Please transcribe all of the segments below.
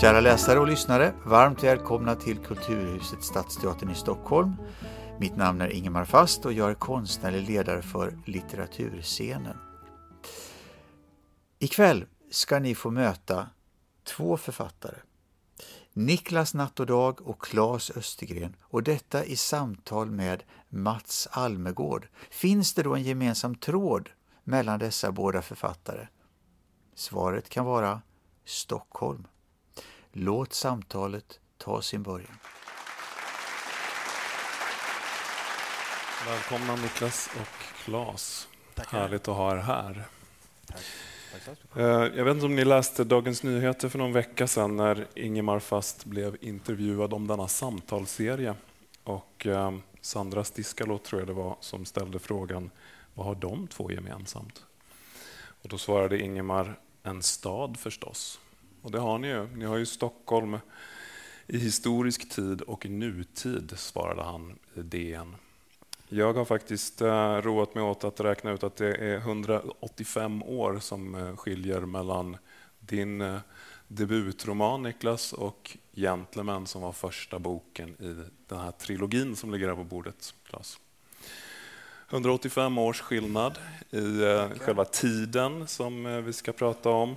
Kära läsare och lyssnare, varmt välkomna till Kulturhuset Stadsteatern i Stockholm. Mitt namn är Ingemar Fast och jag är konstnärlig ledare för litteraturscenen. Ikväll ska ni få möta två författare. Niklas Natt och Dag och Claes Östergren och detta i samtal med Mats Almegård. Finns det då en gemensam tråd mellan dessa båda författare? Svaret kan vara Stockholm. Låt samtalet ta sin början. Välkomna Niklas och Claes. Tackar. Härligt att ha er här. Tack. Tack Eh, Jag vet inte om ni läste Dagens Nyheter för någon vecka sedan när Ingemar Fast blev intervjuad om denna samtalsserie. Och eh, Sandra Stiskalå tror jag det var som ställde frågan vad har de två gemensamt? Och då svarade Ingemar en stad förstås. Och det har ni ju. Ni har ju Stockholm i historisk tid och nutid, svarade han i DN. Jag har faktiskt eh, roat mig åt att räkna ut att det är 185 år som eh, skiljer mellan din eh, debutroman Niklas och Gentlemen som var första boken i den här trilogin som ligger här på bordet, Claes. 185 års skillnad i själva tiden som vi ska prata om.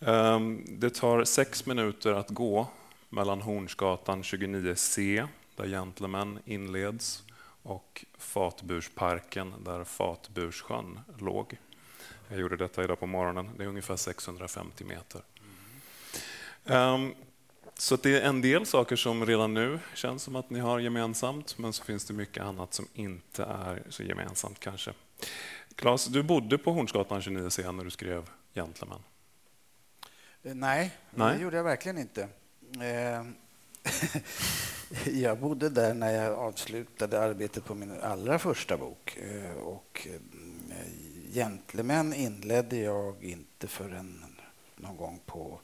Ehm, det tar sex minuter att gå mellan Hornsgatan 29C, där Gentlemen inleds, och Fatbursparken, där Fatburssjön låg. Jag gjorde detta idag på morgonen. Det är ungefär 650 meter. Ehm, Så det är en del saker som redan nu känns som att ni har gemensamt, men så finns det mycket annat som inte är så gemensamt kanske. Claes, du bodde på Hornsgatan 29C när du skrev Gentlemen. Eh, Nej, Nej. det gjorde jag verkligen inte. Eh, jag bodde där när jag avslutade arbetet på min allra första bok. Eh, Och Gentlemän inledde jag inte förrän någon gång på,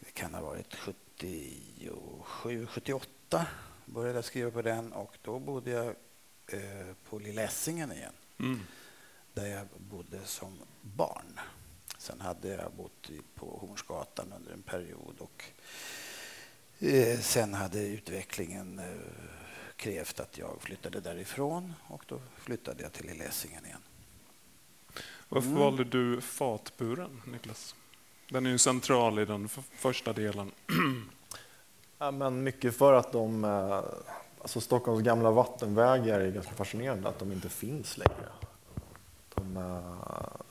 det kan ha varit 77, 78 började jag skriva på den och då bodde jag på Lilla Essingen igen. Mm. där jag bodde som barn. Sen hade jag bott på Hornsgatan under en period och eh, sen hade utvecklingen eh, krävt att jag flyttade därifrån och då flyttade jag till Lilla Essingen igen. Varför Mm. valde du fatburen, Niklas? Den är ju central i den första delen. Ja, men mycket för att de, eh, alltså Stockholms gamla vattenvägar är ganska fascinerande att de inte finns längre. De,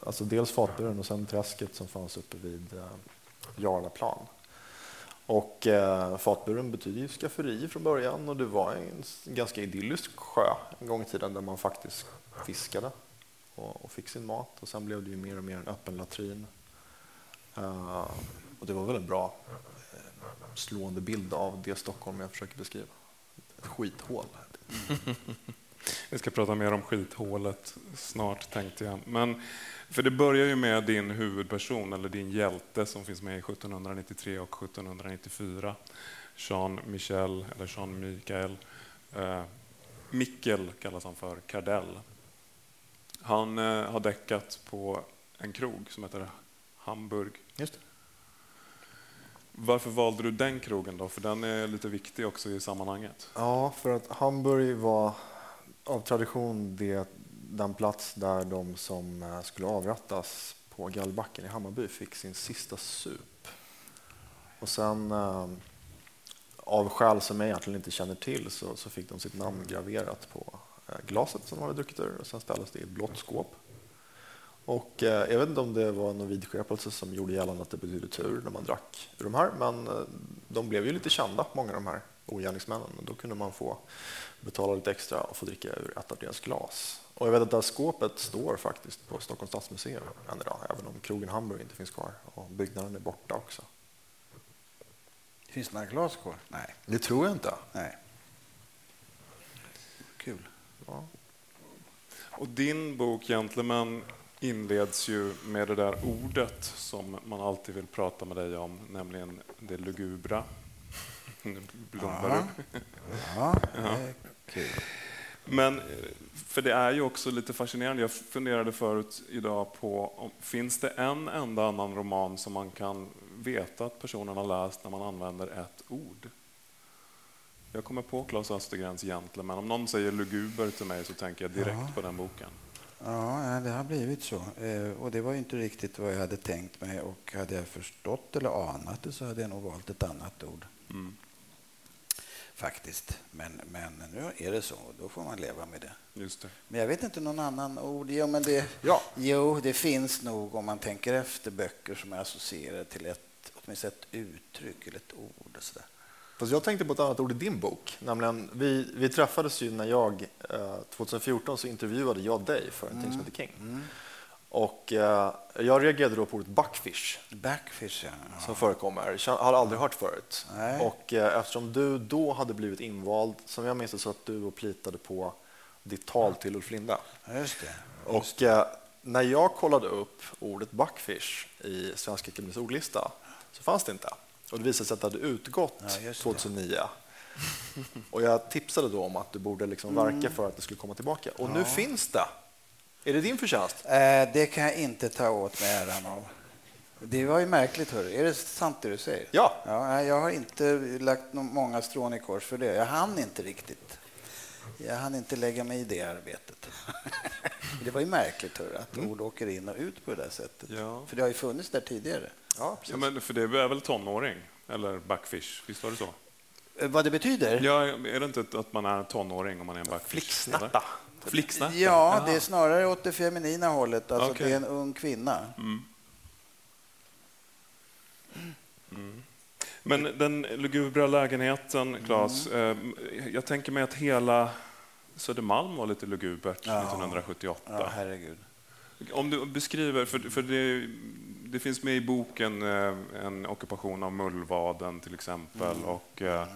alltså dels Fatburen och sen träsket som fanns uppe vid eh, Jarlaplan. Och eh, Fatburen betyder ju skafferi från början och det var en ganska idyllisk sjö en gång i tiden där man faktiskt fiskade och, och fick sin mat och sen blev det ju mer och mer en öppen latrin. Eh, och det var väl en bra eh, slående bild av det Stockholm jag försöker beskriva. Ett skithål. Vi ska prata mer om skithålet snart, tänkte jag. Men, för det börjar ju med din huvudperson, eller din hjälte, som finns med i 1793 och 1794. Jean Michel, eller Jean Michael. Eh, Mikkel kallas han för, Cardell. Han eh, har däckat på en krog som heter Hamburg. Just det. Varför valde du den krogen då? För den är lite viktig också i sammanhanget. Ja, för att Hamburg var av tradition det, den plats där de som eh, skulle avrättas på Gallbacken i Hammarby fick sin sista sup. Och sen eh, av skäl som jag egentligen inte känner till så, så fick de sitt namn graverat på eh, glaset som de hade druckit ur och sen ställdes det i ett blått skåp. Och eh, jag vet inte om det var någon vidskepelse som gjorde gällande att det betydde tur när man drack ur de här, men de blev ju lite kända, många av de här ogärningsmännen. Och då kunde man få betala lite extra och få dricka ur ett av deras glas. Och jag vet att det här skåpet står faktiskt på Stockholms stadsmuseum än idag, även om krogen Hamburg inte finns kvar och byggnaden är borta också. Finns det några glas kvar? Nej. Det tror jag inte. Nej. Kul. Ja. Och din bok Gentleman inleds ju med det där ordet som man alltid vill prata med dig om, nämligen det lugubra. Nu blundar du. Ja, är kul. Men eh, för det är ju också lite fascinerande. Jag funderade förut idag på om finns det en enda annan roman som man kan veta att personen har läst när man använder ett ord. Jag kommer på Claes Östergrens Gentleman. Om någon säger luguber till mig så tänker jag direkt ja. på den boken. Ja, det har blivit så. Eh, och det var inte riktigt vad jag hade tänkt mig. Och hade jag förstått eller anat det så hade jag nog valt ett annat ord. Mm. Faktiskt. Men, men nu är det så. Då får man leva med det. Just det. Men jag vet inte någon annan ord. Jo, men det, ja. jo, det finns nog om man tänker efter böcker som är associerade till ett, åtminstone ett uttryck eller ett ord. Och så där. Fast jag tänkte på ett annat ord i din bok. Nämligen, vi, vi träffades ju när jag, eh, 2014 så intervjuade jag dig för en mm. som heter King. Mm. Och eh, jag reagerade då på ordet backfish. Backfish, ja. Som förekommer. Jag har aldrig hört förut. Nej. Och eh, eftersom du då hade blivit invald, som jag minns det så att du och plitade på ditt tal till Ulf Linda. Just det. Just och eh, när jag kollade upp ordet backfish i Svenska Akademiens ordlista så fanns det inte. Och det visade sig att det hade utgått ja, 2009. Och jag tipsade då om att du borde liksom verka mm. för att det skulle komma tillbaka. Och ja. nu finns det. Är det din förtjänst? Eh, det kan jag inte ta åt mig äran av. Det var ju märkligt. Hörru. Är det sant det du säger? Ja. ja. Jag har inte lagt många strån i kors för det. Jag hann inte riktigt. Jag hann inte lägga mig i det arbetet. det var ju märkligt hörru, att mm. ord åker in och ut på det där sättet. Ja. För det har ju funnits där tidigare. Ja, ja, men för det är väl tonåring, eller backfish? Visst var det så? Eh, vad det betyder? Ja, är det inte att man är tonåring om man är en backfish? Flicksnatta. Flicksnatta? Ja, det är snarare åt det feminina hållet. Alltså okay. Det är en ung kvinna. Mm. Mm. Men den lugubra lägenheten, Claes. Mm. Eh, jag tänker mig att hela Södermalm var lite lugubert ja. 1978. Ja, herregud. Om du beskriver, för, för det, det finns med i boken eh, en ockupation av Mullvaden till exempel. Mm. Och, eh,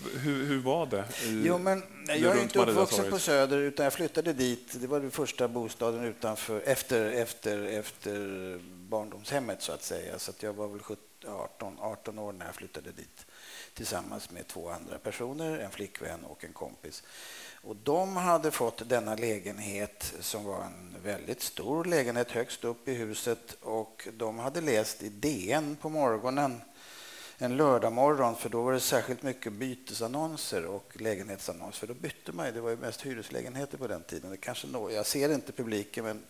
hur, hur, var det? I, jo, men jag är inte uppvuxen på Söder, utan jag flyttade dit. Det var den första bostaden utanför, efter, efter, efter barndomshemmet, så att säga. Så att jag var väl 18, 18 år när jag flyttade dit tillsammans med två andra personer, en flickvän och en kompis. Och de hade fått denna lägenhet som var en väldigt stor lägenhet högst upp i huset och de hade läst i DN på morgonen en lördagmorgon för då var det särskilt mycket bytesannonser och lägenhetsannonser för då bytte man ju, det var ju mest hyreslägenheter på den tiden. Det kanske nå, jag ser inte publiken men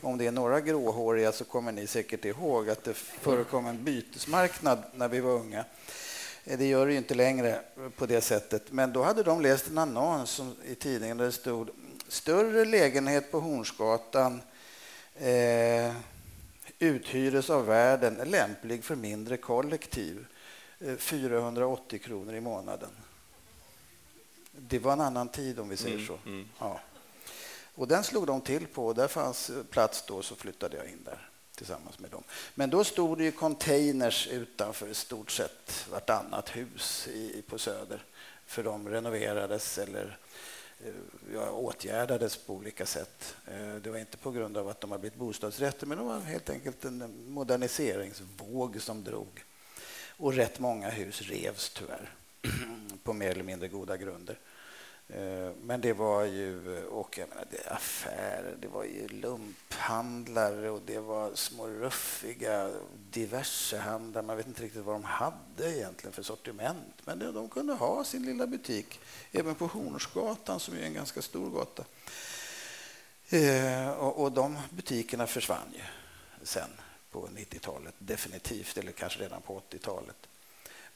om det är några gråhåriga så kommer ni säkert ihåg att det förekom en bytesmarknad när vi var unga. Eh, det gör det ju inte längre eh, på det sättet. Men då hade de läst en annons i tidningen där det stod större lägenhet på Hornsgatan eh, uthyres av världen, lämplig för mindre kollektiv. 480 eh, kronor i månaden. Det var en annan tid om vi säger mm, så. Mm. Ja. Och den slog de till på och där fanns plats då så flyttade jag in där tillsammans med dem. Men då stod det ju containers utanför i stort sett vartannat hus i, på Söder för de renoverades eller eh, ja, åtgärdades på olika sätt. Eh, det var inte på grund av att de har blivit bostadsrätter men det var helt enkelt en moderniseringsvåg som drog. Och rätt många hus revs tyvärr på mer eller mindre goda grunder. Eh, men det var ju och jag menar, det affärer, det var ju lumphandlare och det var små ruffiga diversehandlare. Man vet inte riktigt vad de hade egentligen för sortiment. Men de kunde ha sin lilla butik även på Hornsgatan som är en ganska stor gata. Eh, och de butikerna försvann ju sen på 90-talet definitivt, eller kanske redan på 80-talet.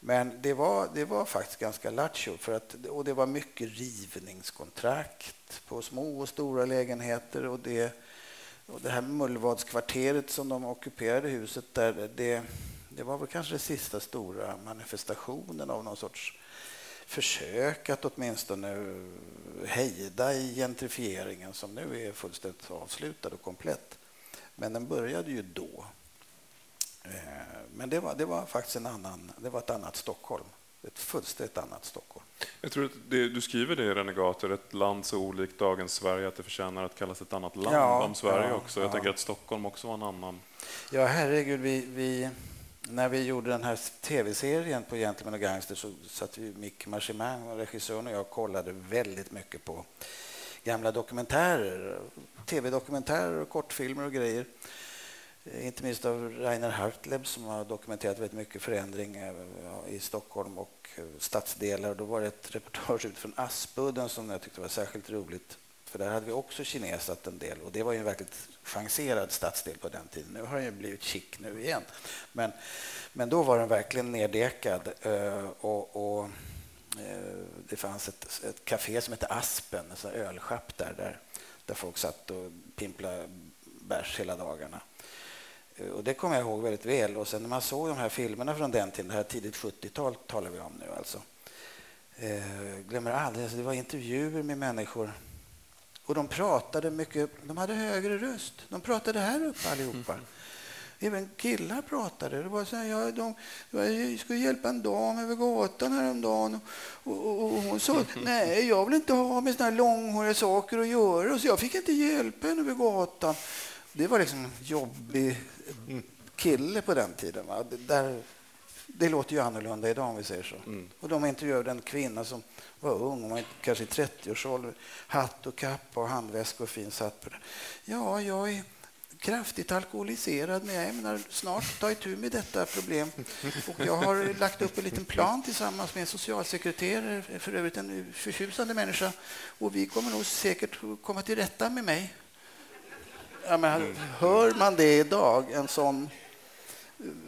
Men det var, det var faktiskt ganska lattjo. För att, och det var mycket rivningskontrakt på små och stora lägenheter. Och det, och det här Mullvadskvarteret som de ockuperade huset där, det, det var väl kanske den sista stora manifestationen av någon sorts försök att åtminstone hejda i gentrifieringen som nu är fullständigt avslutad och komplett. Men den började ju då. Eh, men det var, det var faktiskt en annan, det var ett annat Stockholm. Ett fullständigt annat Stockholm. Jag tror att det, du skriver det i Renegater, ett land så olikt dagens Sverige att det förtjänar att kallas ett annat land ja, om Sverige ja, också. Jag ja. tänker att Stockholm också var en annan. Ja, herregud. Vi, vi, när vi gjorde den här tv-serien på Gentlemen och Gangster så satt vi, Mick Marchimang, regissören och jag kollade väldigt mycket på gamla dokumentärer, tv-dokumentärer och kortfilmer och grejer. Eh, inte minst av Rainer Hartleb som har dokumenterat väldigt mycket förändring i Stockholm och eh, stadsdelar. Då var det ett reportage utifrån Aspudden som jag tyckte var särskilt roligt. För där hade vi också kinesat en del och det var ju en verkligt chanserad stadsdel på den tiden. Nu har den blivit chic nu igen. Men, men då var den verkligen neddekad eh, och, och det fanns ett, ett café som hette Aspen, en ölschapp där, där, där folk satt och pimplade bärs hela dagarna. Och det kommer jag ihåg väldigt väl. Och sen när man såg de här filmerna från den tiden, det här tidigt 70-tal talar vi om nu alltså. Eh, glömmer aldrig, alltså det var intervjuer med människor. Och de pratade mycket, de hade högre röst. De pratade här uppe allihopa. Även killar pratade. Det var så här, ja, de, jag skulle hjälpa en dam över gatan häromdagen och, och, och hon sa nej, jag vill inte ha med såna här långhåriga saker att göra. Så jag fick inte hjälpa henne över gatan. Det var liksom en jobbig kille på den tiden. Va? Det, där, det låter ju annorlunda idag om vi säger så. Mm. Och de intervjuade en kvinna som var ung, var kanske i 30-årsåldern, hatt och kappa och handväska och fin satt på det. Ja, jag är kraftigt alkoholiserad, men jag ämnar snart ta itu med detta problem. Och jag har lagt upp en liten plan tillsammans med en socialsekreterare, för övrigt en förtjusande människa, och vi kommer nog säkert komma till rätta med mig. Ja, men, hör man det idag, en sån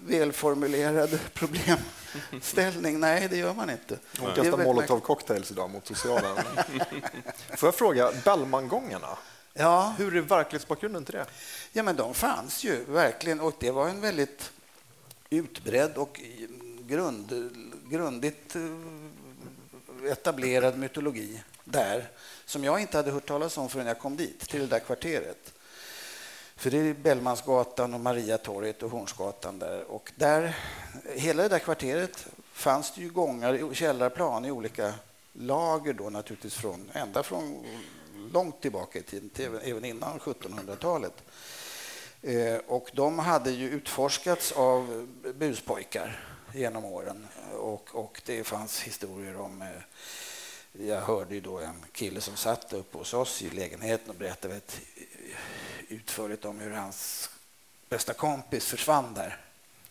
välformulerad problemställning? Nej, det gör man inte. Hon kastar molotov cocktails idag mot socialen. Får jag fråga, Bellmangångarna? Ja. Hur är verklighetsbakgrunden till det? Ja, men de fanns ju verkligen och det var en väldigt utbredd och grund, grundligt eh, etablerad mytologi där som jag inte hade hört talas om förrän jag kom dit, till det där kvarteret. För det är Bellmansgatan och Mariatorget och Hornsgatan där. Och där, hela det där kvarteret fanns det ju gångar, källarplan i olika lager då naturligtvis från, ända från långt tillbaka i tiden, till, även innan 1700-talet. Eh, och de hade ju utforskats av buspojkar genom åren och, och det fanns historier om eh, jag hörde ju då en kille som satt uppe hos oss i lägenheten och berättade utförligt om hur hans bästa kompis försvann där.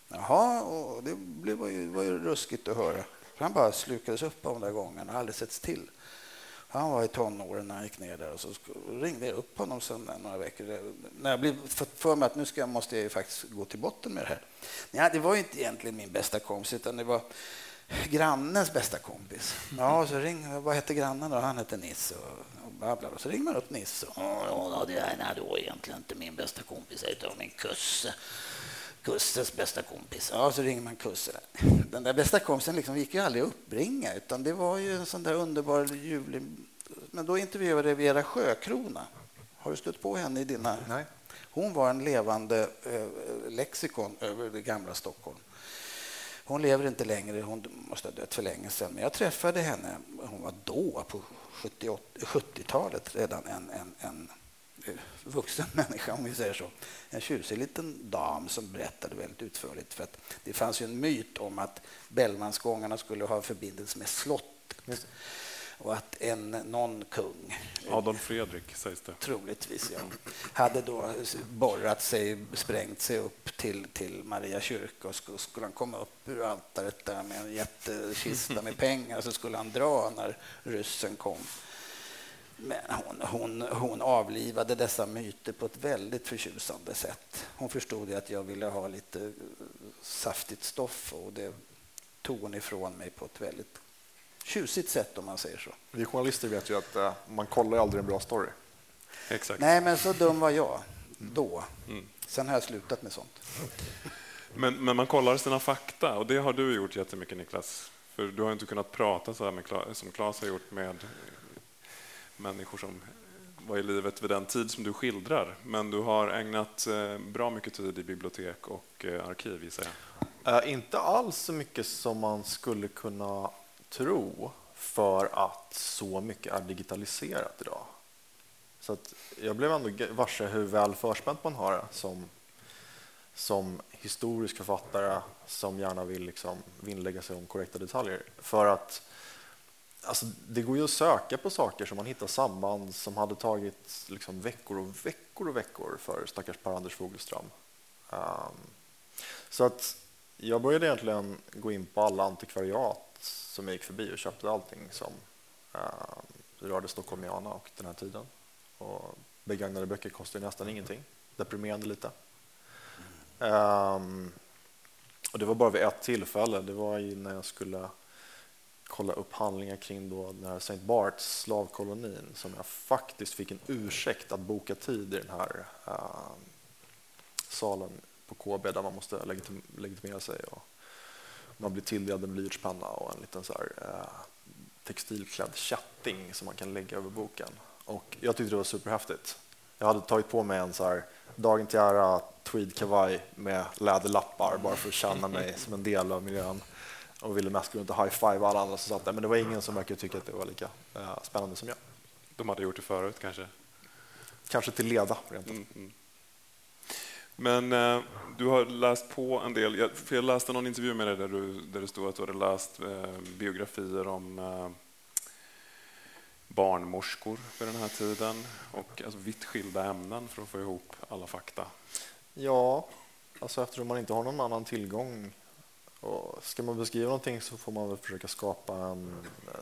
Jaha, och det var ju, var ju ruskigt att höra. han bara slukades upp av de där gångerna och aldrig setts till. Han var i tonåren när han gick ner där och så ringde jag upp honom sen några veckor. När jag blev för mig att nu ska, måste jag faktiskt gå till botten med det här. Nej, det var inte egentligen min bästa kompis utan det var grannens bästa kompis. Ja, så ring, vad hette grannen då? Han hette Nisse. Och babblar. Och så ringer man upp Nisse. Ja, det är då egentligen inte min bästa kompis utan min kusse. Kusses bästa kompis. Ja, så ringer man Kusse. Den där bästa kompisen liksom gick ju aldrig att uppbringa utan det var ju en sån där underbar juli... Men då intervjuade vi Vera Sjökrona. Har du stött på henne i dina... Nej. Hon var en levande eh, lexikon över det gamla Stockholm. Hon lever inte längre, hon måste ha dött för länge sedan. Men jag träffade henne, hon var då, på 70-talet, redan en, en, en eh, vuxen människa, om vi säger så. En tjusig liten dam som berättade väldigt utförligt. För att det fanns ju en myt om att Bellmansgångarna skulle ha förbindelse med slottet och att en, någon kung... Adolf Fredrik sägs det. Troligtvis, ja. Hade då borrat sig, sprängt sig upp till, till Maria kyrka och skulle, skulle han komma upp ur altaret där med en jättekista med pengar så skulle han dra när ryssen kom. Men hon, hon, hon avlivade dessa myter på ett väldigt förtjusande sätt. Hon förstod att jag ville ha lite saftigt stoff och det tog hon ifrån mig på ett väldigt tjusigt sätt om man säger så. Vi journalister vet ju att uh, man kollar aldrig en bra story. Exakt. Nej, men så dum var jag då. Mm. Sen har jag slutat med sånt. Men, men, man kollar sina fakta och det har du gjort jättemycket Niklas. För du har inte kunnat prata så här med, som Claes har gjort med människor som var i livet vid den tid som du skildrar. Men du har ägnat eh, bra mycket tid i bibliotek och eh, arkiv, gissar jag. Äh, inte alls så mycket som man skulle kunna tro för att så mycket är digitaliserat idag. Så att jag blev ändå varse hur väl förspänt man har det som, som historisk författare som gärna vill liksom vinnlägga sig om korrekta detaljer. För att alltså, det går ju att söka på saker som man hittar samband som hade tagit liksom veckor och veckor och veckor för stackars Per-Anders Fogelström. Um, så att jag började egentligen gå in på alla antikvariat som jag gick förbi och köpte allting som eh, rörde Stockholmiana och den här tiden. Och begagnade böcker kostar nästan ingenting, deprimerande lite. Um, och det var bara vid ett tillfälle, det var när jag skulle kolla upp handlingar kring då den här St. Barts slavkolonin som jag faktiskt fick en ursäkt att boka tid i den här uh, salen på KB där man måste legitim legitimera sig. Och man blir tilldelad en blyertspenna och en liten så här, uh, textilklädd kätting som man kan lägga över boken. Och jag tyckte det var superhäftigt. Jag hade tagit på mig en så här dagen till ära tweedkavaj med läderlappar bara för att känna mig som en del av miljön och ville mest gå runt och high-five alla andra som satt där. Men det var ingen som verkade tycka att det var lika uh, spännande som jag. De hade gjort det förut kanske? Kanske till leda rent mm, mm. Men eh, du har läst på en del. Jag, för jag läste någon intervju med dig där, du, där det stod att du hade läst eh, biografier om eh, barnmorskor vid den här tiden och alltså vitt skilda ämnen för att få ihop alla fakta. Ja, alltså eftersom man inte har någon annan tillgång och ska man beskriva någonting så får man väl försöka skapa en, eh,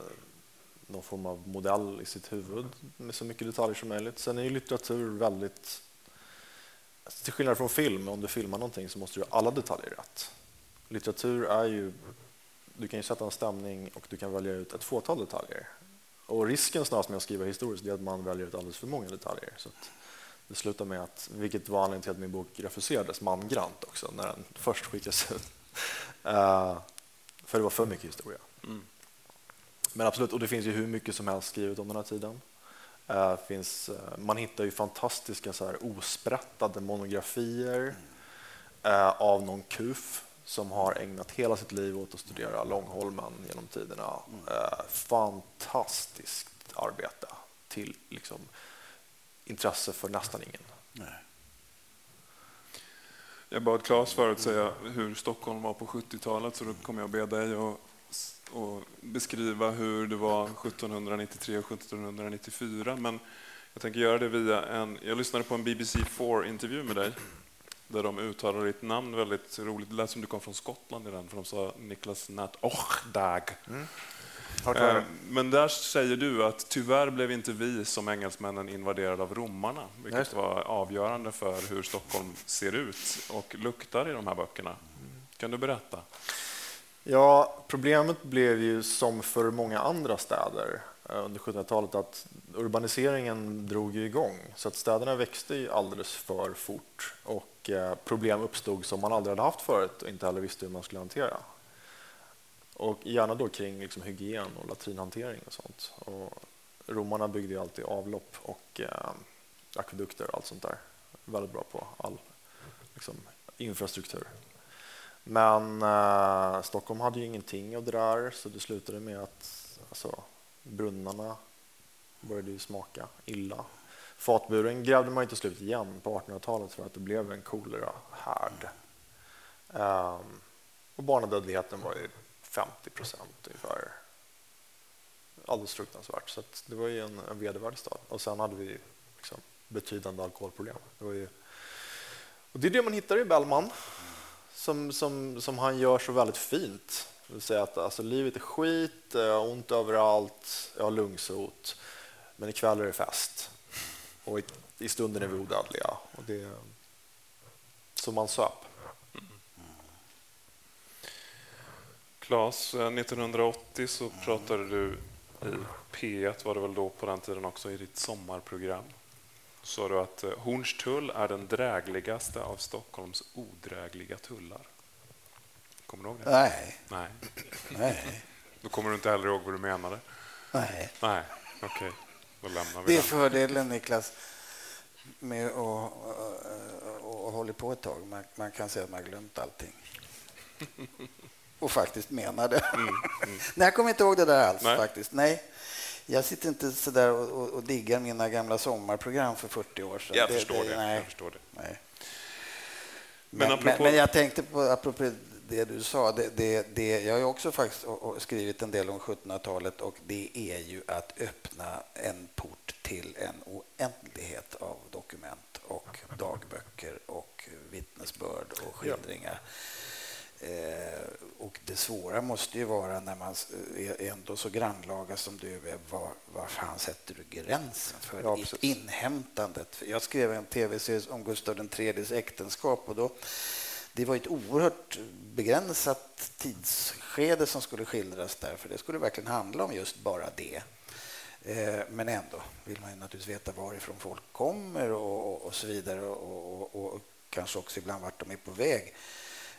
någon form av modell i sitt huvud med så mycket detaljer som möjligt. Sen är ju litteratur väldigt... Alltså till skillnad från film, om du filmar någonting så måste du ha alla detaljer rätt. Litteratur är ju... Du kan ju sätta en stämning och du kan välja ut ett fåtal detaljer. Och risken snarast med att skriva historiskt är att man väljer ut alldeles för många detaljer. Så det slutar med att, vilket var anledningen till att min bok refuserades mangrant också när den först skickades ut. Uh, för det var för mycket historia. Mm. Men absolut, och det finns ju hur mycket som helst skrivet om den här tiden. Uh, finns, uh, man hittar ju fantastiska så här, osprättade monografier av någon kuf som har ägnat hela sitt liv åt att studera Långholmen genom tiderna. Mm. fantastiskt arbete till liksom, intresse för nästan ingen. Nej. Jag bad Claes förut säga hur Stockholm var på 70-talet så då kommer jag be dig att och beskriva hur det var 1793 och 1794. Men jag tänker göra det via en... Jag lyssnade på en BBC 4-intervju med dig där de uttalade ditt namn väldigt roligt. Det lät som du kom från Skottland i den, för de sa Niklas Nat Ochdag. Mm. Eh, men där säger du att tyvärr blev inte vi som engelsmännen invaderade av romarna, vilket var avgörande för hur Stockholm ser ut och luktar i de här böckerna. Kan du berätta? Ja, problemet blev ju som för många andra städer eh, under 1700-talet att urbaniseringen drog igång så att städerna växte ju alldeles för fort och eh, problem uppstod som man aldrig hade haft förut och inte heller visste hur man skulle hantera. Och gärna då kring liksom hygien och latrinhantering och sånt. Och romarna byggde ju alltid avlopp och eh, akvedukter och allt sånt där. Väldigt bra på all liksom, infrastruktur. Men eh, Stockholm hade ju ingenting av det där så det slutade med att alltså, brunnarna började ju smaka illa. Fatburen grävde man ju till slut igen på 1800-talet för att det blev en kolerahärd. Um, ehm, och barnadödligheten var ju 50 procent ungefär. Alldeles fruktansvärt. Så det var ju en, en vedervärdig stad. Och sen hade vi liksom betydande alkoholproblem. Det, var ju, och det är det man hittar i Bellman, som, som, som han gör så väldigt fint. Det vill säga att alltså, livet är skit, jag har ont överallt, jag har lungsot, men ikväll är det fest. Och i, i stunden är vi odödliga. Och det, så man söp. Claes, 1980 eh, så pratade du i P1, var det väl då på den tiden också, i ditt sommarprogram. Så sa du att eh, Hornstull är den drägligaste av Stockholms odrägliga tullar. Kommer du ihåg det? Nej. Nej. Nej. Då kommer du inte heller ihåg vad du menade? Nej. Nej, okej. Okay. Då lämnar vi Det är den. fördelen, Niklas, med att hålla på ett tag. Man, man kan säga att man har glömt allting. och faktiskt menar det. Mm, mm. Nej, jag kommer inte ihåg det där alls. Nej. faktiskt. Nej. Jag sitter inte så där och, och, och, diggar mina gamla sommarprogram för 40 år sedan. Jag, det, förstår, det, nej. jag förstår det. Nej. Men, men, apropå... men, jag tänkte på apropå det du sa. Det, det, det, jag har också faktiskt skrivit en del om 1700-talet och det är ju att öppna en port till en oändlighet av dokument och dagböcker och vittnesbörd och skildringar. Eh, och det svåra måste ju vara när man är ändå så grannlaga som du är, var, var fan sätter du gränsen för Ja, inhämtandet? Jag skrev en tv-serie om Gustav IIIs äktenskap och då det var ett oerhört begränsat tidsskede som skulle skildras där, för det skulle verkligen handla om just bara det. Eh, Men ändå vill man ju naturligtvis veta varifrån folk kommer och, och, och så vidare och, och kanske också ibland vart de är på väg.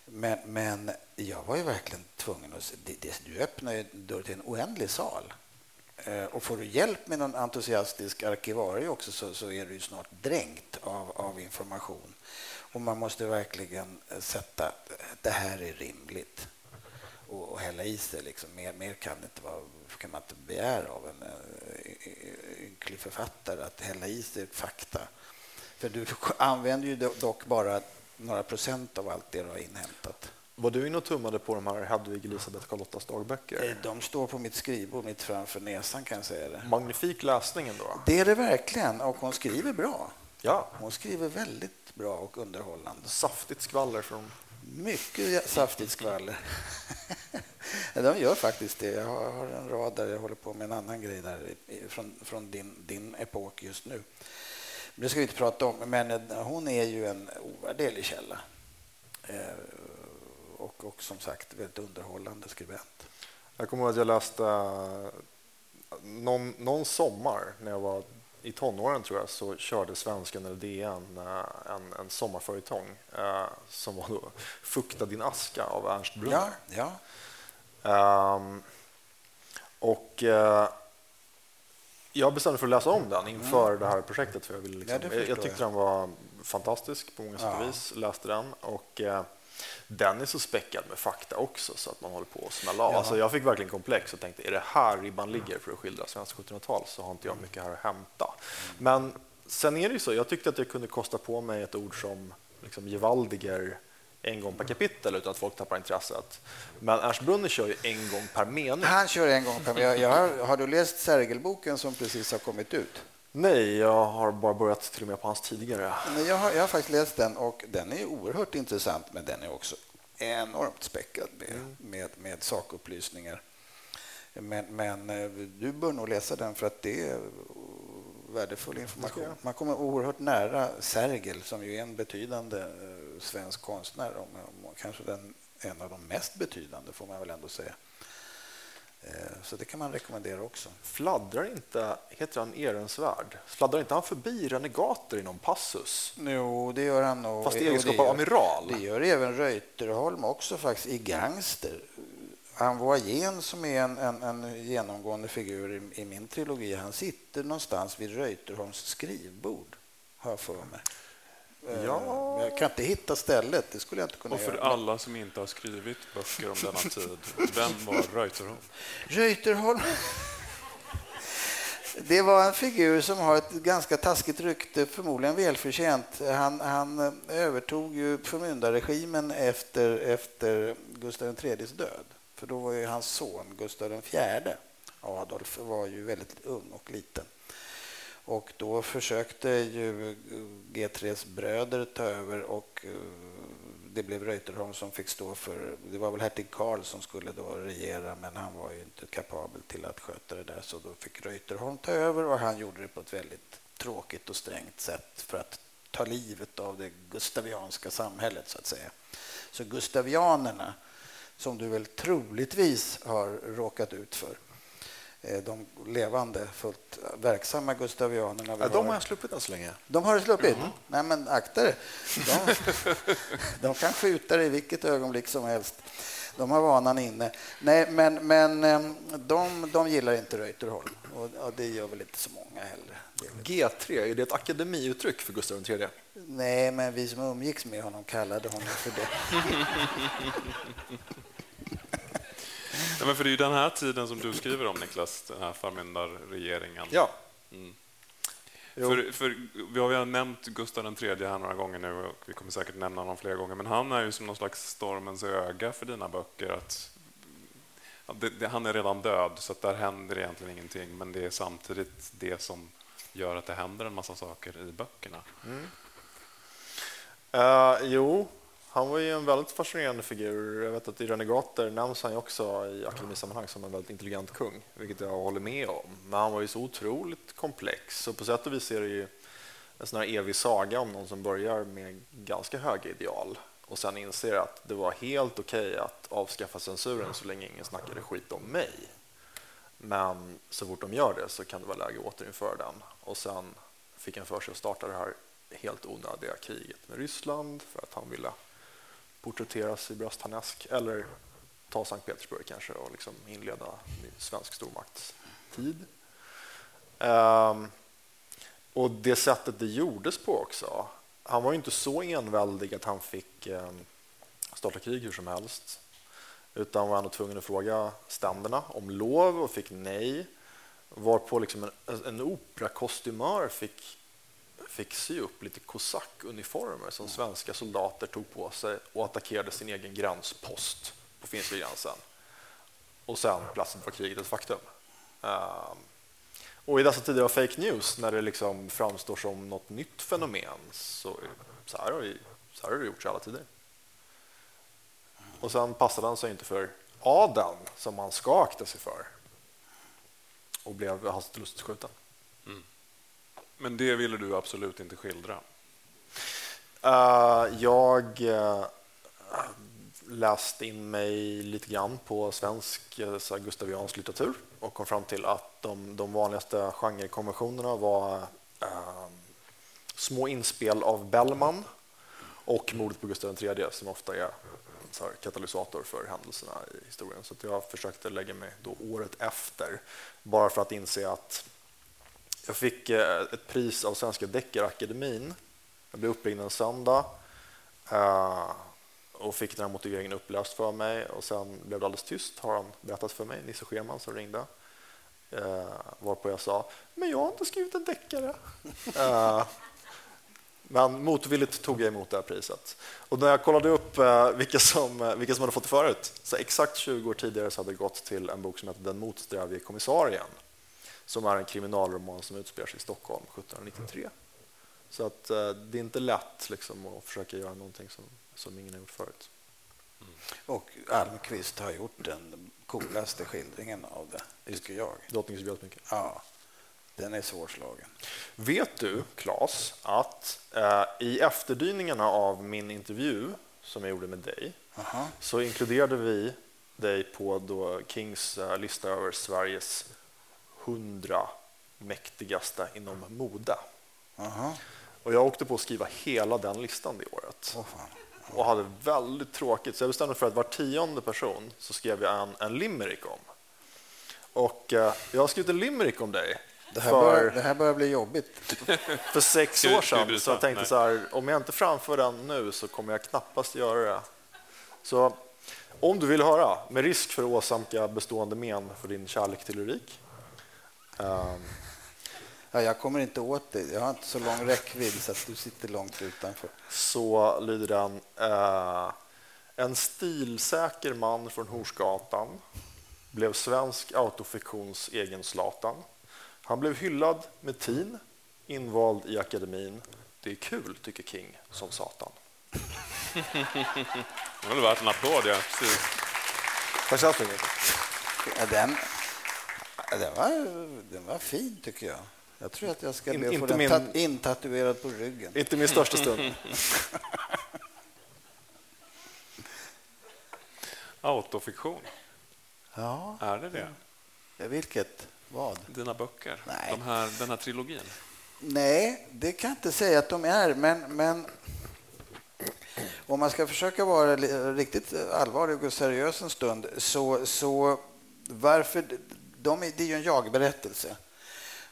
Men, men jag var ju verkligen tvungen att... Det, det, du öppnar ju dörr till en oändlig sal. Eh, Och får du hjälp med någon entusiastisk arkivarie också så, så är du ju snart dränkt av, av information. Och man måste verkligen eh, sätta eh, det här är rimligt och, och hälla i sig. Liksom. Mer, mer kan, det inte vara, kan man inte begära av en eh, ynklig författare att hälla i sig fakta. För du använder ju dock bara några procent av allt det du har inhämtat. Var du inne och tummade på de här Hedvig Elisabeth Carlottas dagböcker? Eh, De står på mitt skrivbord mitt framför näsan kan jag säga det. Magnifik läsning ändå. Det är det verkligen och hon skriver bra. Ja, Hon skriver väldigt bra och underhållande. saftigt skvaller från... Mycket saftigt skvaller. De gör faktiskt det. Jag har en rad där jag håller på med en annan grej där från, från din, din epok just nu. Det ska vi inte prata om, men hon är ju en ovärderlig källa. Eh, Och, och som sagt, väldigt underhållande skribent. Jag kommer ihåg att jag läste eh, någon, någon sommar när jag var i tonåren tror jag så körde Svenskan eller DN eh, en, en sommarföretong eh, som var då Fukta din aska av Ernst Brunner. Ja, ja. Ehm, och eh, jag bestämde för att läsa om den inför det här projektet. För jag, ville liksom, Mm. Ja, jag, jag tyckte jag. den var fantastisk på många sätt Ja. och vis. Läste den och eh, den är så späckad med fakta också så att man håller på att smälla av. Ja. Alltså, jag fick verkligen komplex och tänkte är det här ribban ligger för att skildra svenskt 1700-tal så har inte Mm. jag mycket här att hämta. Men sen är det ju så, jag tyckte att jag kunde kosta på mig ett ord som liksom Gevaldiger en gång per kapitel utan att folk tappar intresset. Men Ernst Brunner kör ju en gång per mening. Han kör en gång per jag har, har du läst Sergelboken som precis har kommit ut? Nej, jag har bara börjat till och med på hans tidigare. Men jag, har, jag har faktiskt läst den och den är oerhört intressant men den är också enormt späckad med, med, med sakupplysningar. Men, men eh, du bör nog läsa den för att det är värdefull information. Man kommer oerhört nära Sergel som ju är en betydande eh, svensk konstnär. Kanske den, en av de mest betydande får man väl ändå säga. Eh, Så det kan man rekommendera också. Fladdrar inte, heter han Ehrensvärd, fladdrar inte han förbi renegater i någon passus? Jo, det gör han nog. Fast i egenskap av amiral? Det gör även Reuterholm också faktiskt i Gangster. Anvoyen som är en, en, en genomgående figur i, i min trilogi, han sitter någonstans vid Reuterholms skrivbord, har jag för mig. Eh, Ja. men Jag kan inte hitta stället, det skulle jag inte kunna Och för göra. alla som inte har skrivit böcker om denna tid, vem var Reuterholm? Reuterholm. Det var en figur som har ett ganska taskigt rykte, förmodligen välförtjänt. Han, han övertog ju förmyndarregimen efter, efter Gustav IIIs död. För då var ju hans son Gustav IV, Adolf, var ju väldigt ung och liten. Och då försökte ju G3s bröder ta över och eh, det blev Reuterholm som fick stå för... Det var väl hertig Karl som skulle då regera men han var ju inte kapabel till att sköta det där så då fick Reuterholm ta över och han gjorde det på ett väldigt tråkigt och strängt sätt för att ta livet av det gustavianska samhället så att säga. Så gustavianerna, som du väl troligtvis har råkat ut för, de levande, fullt verksamma gustavianerna vi Ja, de har- sluppit än så länge. de har du sluppit? Nej, men akta dig. De, de kan skjuta dig i vilket ögonblick som helst. De har vanan inne. Nej, men, men em, de, de gillar inte Reuterholm och, och det gör väl inte så många heller. Det är väl- G3, är det ett akademiuttryck för Gustav III? Nej, men vi som umgicks med honom kallade honom för det. Ja, men för det är ju den här tiden som du skriver om, Niklas, den här förmyndarregeringen. Ja. Mm. För, för vi har ju nämnt Gustav III här några gånger nu och vi kommer säkert nämna honom fler gånger, men han är ju som någon slags stormens öga för dina böcker. Att, ja, det, det, han är redan död, så att där händer egentligen ingenting, men det är samtidigt det som gör att det händer en massa saker i böckerna. Uh, jo, han var ju en väldigt fascinerande figur. Jag vet att i Renegater nämns han ju också i akademisammanhang som en väldigt intelligent kung, vilket jag håller med om. Men han var ju så otroligt komplex och på sätt och vis är det ju en sån här evig saga om någon som börjar med ganska höga ideal och sen inser att det var helt okej okay att avskaffa censuren så länge ingen snackade skit om mig. Men så fort de gör det så kan det vara läge att återinföra den. Och sen fick han för sig att starta det här helt onödiga kriget med Ryssland för att han ville porträtteras i bröstharnesk eller ta Sankt Petersburg kanske och liksom inleda svensk stormaktstid. Um, och det sättet det gjordes på också. Han var inte så enväldig att han fick um, starta krig hur som helst utan var ändå tvungen att fråga ständerna om lov och fick nej. Varpå liksom en, en operakostymör fick fick sy upp lite kosackuniformer som svenska soldater tog på sig och attackerade sin egen gränspost på finska gränsen. Och sen plötsligt var kriget ett faktum. Ehm, och i dessa tider av fake news, när det liksom framstår som något nytt fenomen, så, så, här, har det, så här har det gjorts i alla tider. Och sen passade han sig inte för adeln, som man ska akta sig för, och blev hastigt lustigt skjuten. Men det ville du absolut inte skildra? Uh, jag eh, uh, läste in mig lite grann på svensk eh, uh, gustaviansk litteratur och kom fram till att de, de vanligaste genrekonventionerna var uh, små inspel av Bellman och mordet på Gustav III som ofta är så katalysator för händelserna i historien. Så jag försökte lägga mig då året efter bara för att inse att jag fick eh, ett pris av Svenska Deckarakademin. Jag blev uppringd en söndag eh, och fick den här motiveringen uppläst för mig och sen blev det alldeles tyst har han berättat för mig, Nisse Scheman som ringde. Eh, varpå jag sa, men jag har inte skrivit en deckare. Men motvilligt tog jag emot det här priset. Och när jag kollade upp vilka som, vilka som hade fått det förut, så exakt 20 år tidigare så hade det gått till en bok som heter Den motsträvige kommissarien som är en kriminalroman som utspelar sig i Stockholm 1793. Så att, eh, det är inte lätt liksom, att försöka göra någonting som, som ingen har gjort förut. Mm. Och Almqvist har gjort den coolaste skildringen av det, tycker jag. Drottningens Björkmynke? Ja, den är svårslagen. Vet du, Claes, att eh, i efterdyningarna av min intervju som jag gjorde med dig Aha. så inkluderade vi dig på då Kings eh, lista över Sveriges hundra mäktigaste inom mode. Aha. Och jag åkte på att skriva hela den listan det året. Oh, och hade väldigt tråkigt, så jag bestämde för att var tionde person så skrev jag en, en limerick om. Och eh, jag har skrivit en limerick om dig. Det här, för, börjar, det här börjar bli jobbigt. För sex år sedan. Så jag tänkte så här, om jag inte framför den nu så kommer jag knappast göra det. Så om du vill höra, med risk för att åsamka bestående men för din kärlek till lyrik, Um, ja, jag kommer inte åt dig. Jag har inte så lång räckvidd så att du sitter långt utanför. Så lyder den. Uh, en stilsäker man från Horsgatan blev svensk autofiktions egen Zlatan. Han blev hyllad med tin, invald i akademin. Det är kul, tycker King, som satan. det var värt en applåd, ja. Tack så mycket. Den, den var, den var fin, tycker jag. Jag tror att jag ska be att få den min, intatuerad på ryggen. Inte min största stund. Autofiktion. Ja. Är det det? Ja, vilket? Vad? Dina böcker? Nej. De här, den här trilogin? Nej, det kan jag inte säga att de är, men, men om man ska försöka vara riktigt allvarlig och seriös en stund så, så varför de är, det är ju en jag-berättelse.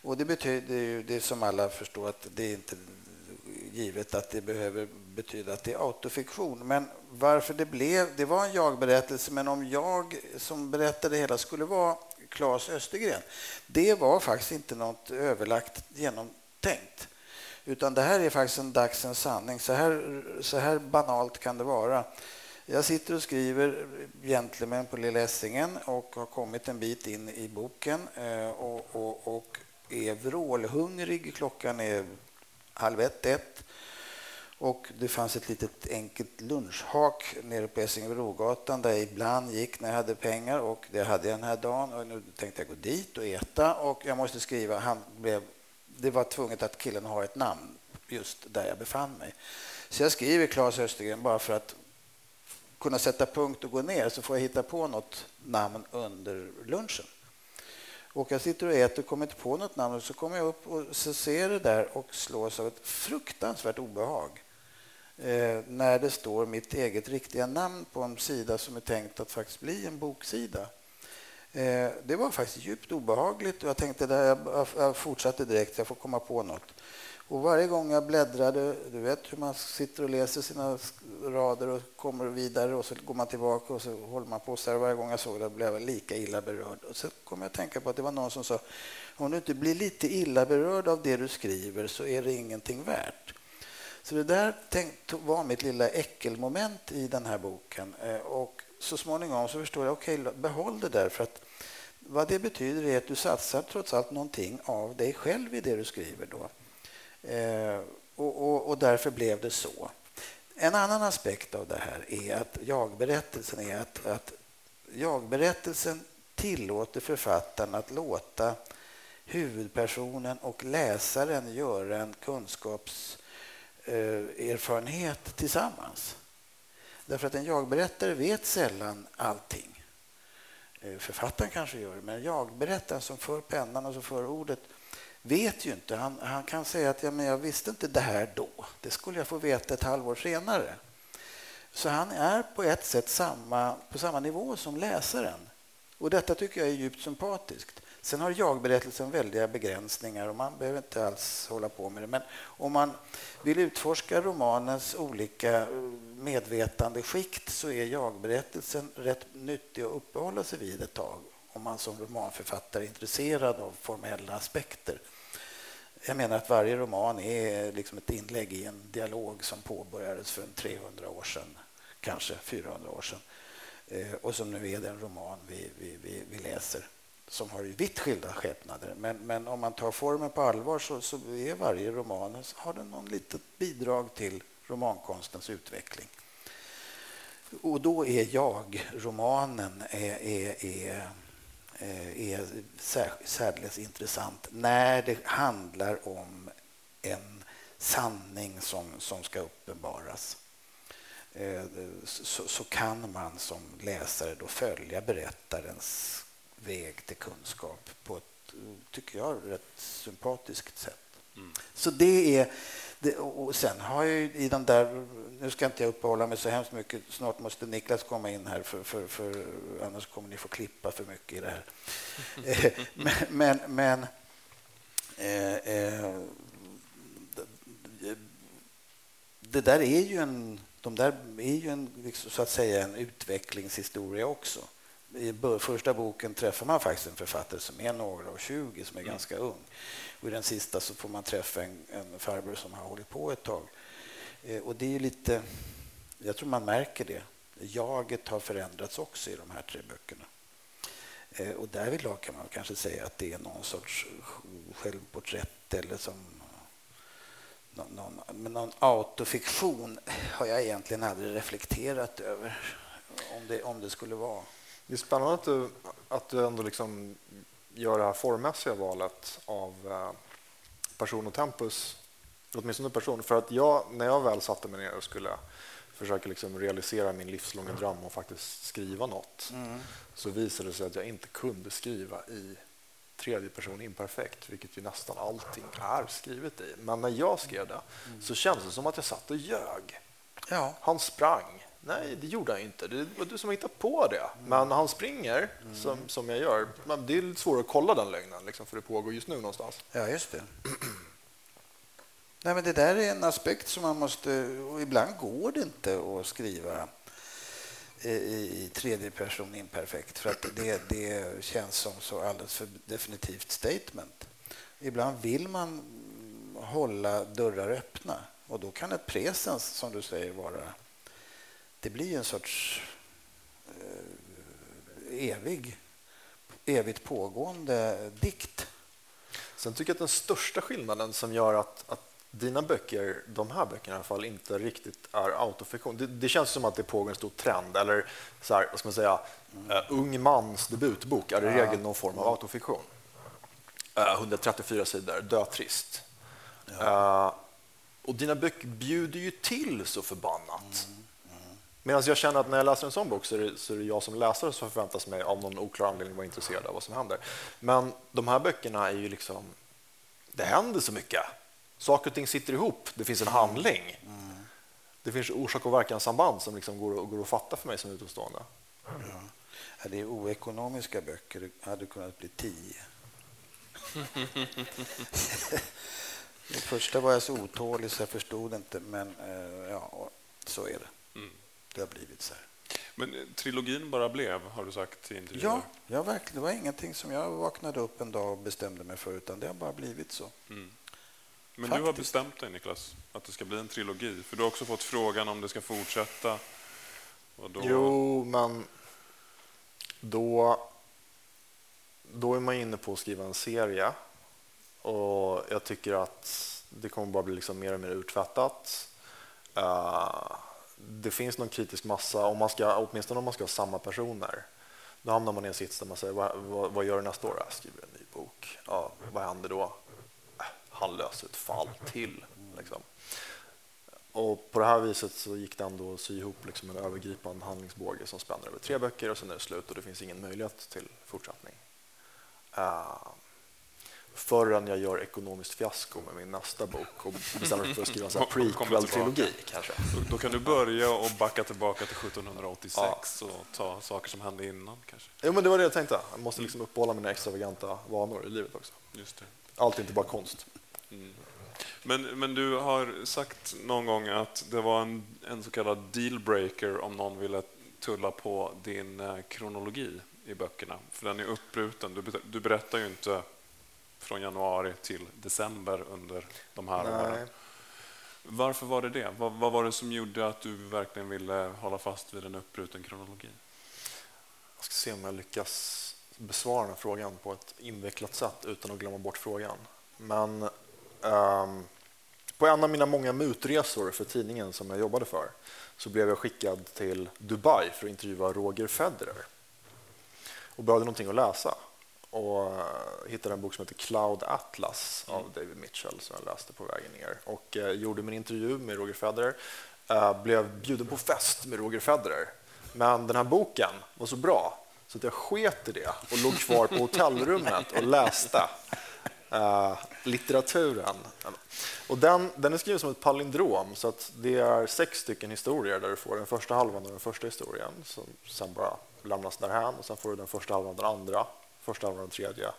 Och det betyder ju, det som alla förstår, att det är inte givet att det behöver betyda att det är autofiktion. Men varför det blev, det var en jag-berättelse, men om jag som berättade hela skulle vara Claes Östergren, det var faktiskt inte något överlagt genomtänkt. Utan det här är faktiskt en dagsens sanning. Så här, så här banalt kan det vara. Jag sitter och skriver Gentlemen på Lilla Essingen och har kommit en bit in i boken eh, och, och, och är vrålhungrig. Klockan är halv ett, ett. Och det fanns ett litet enkelt lunchhak nere på Essingebrogatan där jag ibland gick när jag hade pengar och det hade jag den här dagen och nu tänkte jag gå dit och äta och jag måste skriva. Han blev, det var tvunget att killen har ett namn just där jag befann mig. Så jag skriver Claes Östergren bara för att kunna sätta punkt och gå ner så får jag hitta på något namn under lunchen. Och jag sitter och äter och kommer inte på något namn och så kommer jag upp och så ser det där och slås av ett fruktansvärt obehag. Eh, när det står mitt eget riktiga namn på en sida som är tänkt att faktiskt bli en boksida. Eh, det var faktiskt djupt obehagligt och jag tänkte där jag, jag fortsatte direkt, jag får komma på något. Och varje gång jag bläddrade, du vet hur man sitter och läser sina rader och kommer vidare och så går man tillbaka och så håller man på så här. Varje gång jag såg det blev jag lika illa berörd. Och så kom jag att tänka på att det var någon som sa om du inte blir lite illa berörd av det du skriver så är det ingenting värt. Så det där var mitt lilla äckelmoment i den här boken. Eh, och så småningom så förstår jag, okej, okay, behåll det där. För att vad det betyder är att du satsar trots allt någonting av dig själv i det du skriver då. Eh, och, och, och, därför blev det så. En annan aspekt av det här är att jag-berättelsen är att, att jag-berättelsen tillåter författaren att låta huvudpersonen och läsaren göra en kunskapserfarenhet eh, tillsammans. Därför att en jag-berättare vet sällan allting. Eh, författaren kanske gör det, men jag-berättaren som för pennan och som för ordet vet ju inte. Han, han kan säga att ja, men jag visste inte det här då. Det skulle jag få veta ett halvår senare. Så han är på ett sätt samma, på samma nivå som läsaren. Och Detta tycker jag är djupt sympatiskt. Sen har jag-berättelsen väldiga begränsningar och man behöver inte alls hålla på med det. Men om man vill utforska romanens olika eh, medvetandeskikt så är jag-berättelsen rätt nyttig att uppehålla sig vid ett tag om man som romanförfattare är intresserad av formella aspekter. Jag menar att varje roman är liksom ett inlägg i en dialog som påbörjades för 300 år sedan, kanske 400 år sedan eh, och som nu är den roman vi, vi, vi, vi läser som har vitt skilda skepnader. Men, men om man tar formen på allvar så, så är varje roman har den någon litet bidrag till romankonstens utveckling. Och då är jag, romanen, är, är, är är särdeles intressant när det handlar om en sanning som, som ska uppenbaras. Eh, så, så, kan man som läsare då följa berättarens väg till kunskap på ett, tycker jag, rätt sympatiskt sätt. Mm. Så det är det, och sen har jag i den där... Nu ska inte jag uppehålla mig så hemskt mycket. Snart måste Niklas komma in här, för, för, för annars kommer ni få klippa för mycket i det här. Eh, men men, eh, eh, det där är ju en, de där är ju en, liksom, så att säga en utvecklingshistoria också. I första boken träffar man faktiskt en författare som är några och 20, som är mm. ganska ung. Och I den sista så får man träffa en, en farbror som har hållit på ett tag. Eh, och det är lite... Jag tror man märker det. Jaget har förändrats också i de här tre böckerna. Eh, och därvidlag kan man kanske säga att det är någon sorts självporträtt eller som någon, någon, men någon autofiktion har jag egentligen aldrig reflekterat över om det, om det skulle vara. Det är spännande att du, att du ändå liksom gör det här formmässiga valet av eh, person och tempus, åtminstone person. För att jag, när jag väl satte mig ner och skulle försöka liksom realisera min livslånga dröm och faktiskt skriva något mm. så visade det sig att jag inte kunde skriva i tredje person imperfekt, vilket ju nästan allting är skrivet i. Men när jag skrev det mm. så kändes det som att jag satt och ljög. Ja. Han sprang, Nej, det gjorde han inte. Det var du som hittade på det. Men han springer, mm. som, som jag gör. Men det är lite att kolla den lögnen, liksom, för det pågår just nu någonstans. Ja, just det. Nej, men det där är en aspekt som man måste... Och ibland går det inte att skriva eh, i tredje person imperfekt för att det, det känns som så alldeles för definitivt statement. Ibland vill man hålla dörrar öppna och då kan ett presens, som du säger, vara det blir en sorts eh, evig, evigt pågående dikt. Sen tycker jag att den största skillnaden som gör att, att dina böcker, de här böckerna i alla fall, inte riktigt är autofiktion. Det, det känns som att det pågår en stor trend, eller så här, vad ska man säga, uh, ung mans debutbok är i regel någon form av autofiktion. Uh, 134 sidor, dötrist. Ja. Uh, och dina böcker bjuder ju till så förbannat. Mm. Mm. Medan jag känner att när jag läser en sån bok så är, det, så är det jag som läsare som förväntas mig av någon oklar anledning vara intresserad av vad som händer. Men de här böckerna är ju liksom, det händer så mycket. Saker och ting sitter ihop, det finns en handling. Mm. Det finns orsak och verkanssamband som liksom går, går att fatta för mig som utomstående. Ja. Det är oekonomiska böcker, det hade kunnat bli tio. det första var jag så otålig så jag förstod inte, men eh, ja, så är det. Mm. Det har blivit så här. Men eh, trilogin bara blev, har du sagt i intervjuer? Ja, ja verkligen. det var ingenting som jag vaknade upp en dag och bestämde mig för, utan det har bara blivit så. Mm. Men Faktiskt. du har bestämt dig, Niklas, att det ska bli en trilogi. För du har också fått frågan om det ska fortsätta. Då... Jo, men då, då är man inne på att skriva en serie. Och jag tycker att det kommer bara bli liksom mer och mer urtvättat. Uh, det finns någon kritisk massa, om man ska, åtminstone om man ska ha samma personer. Då hamnar man i en sits där man säger, vad, vad, vad gör du nästa år? Jag skriver en ny bok. Ja, vad händer då? Äh, han löser ett fall till. Liksom. Och på det här viset så gick det ändå att sy ihop liksom en övergripande handlingsbåge som spänner över tre böcker och sen är det slut och det finns ingen möjlighet till fortsättning. Uh, förrän jag gör ekonomiskt fiasko med min nästa bok och bestämmer mig för att skriva en prequel-trilogi. Kanske. Då, då, kan du börja och backa tillbaka till 1786 ja. och ta saker som hände innan. Kanske. Jo, men det var det jag tänkte. Jag måste liksom uppehålla mina extravaganta vanor i livet också. Just det. Allt är inte bara konst. Mm. Men, men du har sagt någon gång att det var en, en så kallad dealbreaker om någon ville tulla på din eh, kronologi i böckerna, för den är uppbruten. Du, du berättar ju inte från januari till december under de här Nej. åren. Varför var det det? Vad, vad, var det som gjorde att du verkligen ville hålla fast vid en uppbruten kronologi? Jag ska se om jag lyckas besvara den frågan på ett invecklat sätt utan att glömma bort frågan. Men um, på en av mina många mutresor för tidningen som jag jobbade för så blev jag skickad till Dubai för att intervjua Roger Federer och behövde någonting att läsa och uh, hittade en bok som heter Cloud Atlas av mm. David Mitchell som jag läste på vägen ner och uh, gjorde min intervju med Roger Federer. Uh, blev bjuden på fest med Roger Federer. Men den här boken var så bra så att jag sket i det och låg kvar på hotellrummet och läste uh, litteraturen. Och den, den är skriven som ett palindrom, så att det är sex stycken historier där du får den första halvan av den första historien som sen bara lämnas därhän och sen får du den första halvan av den andra, första halvan av den tredje,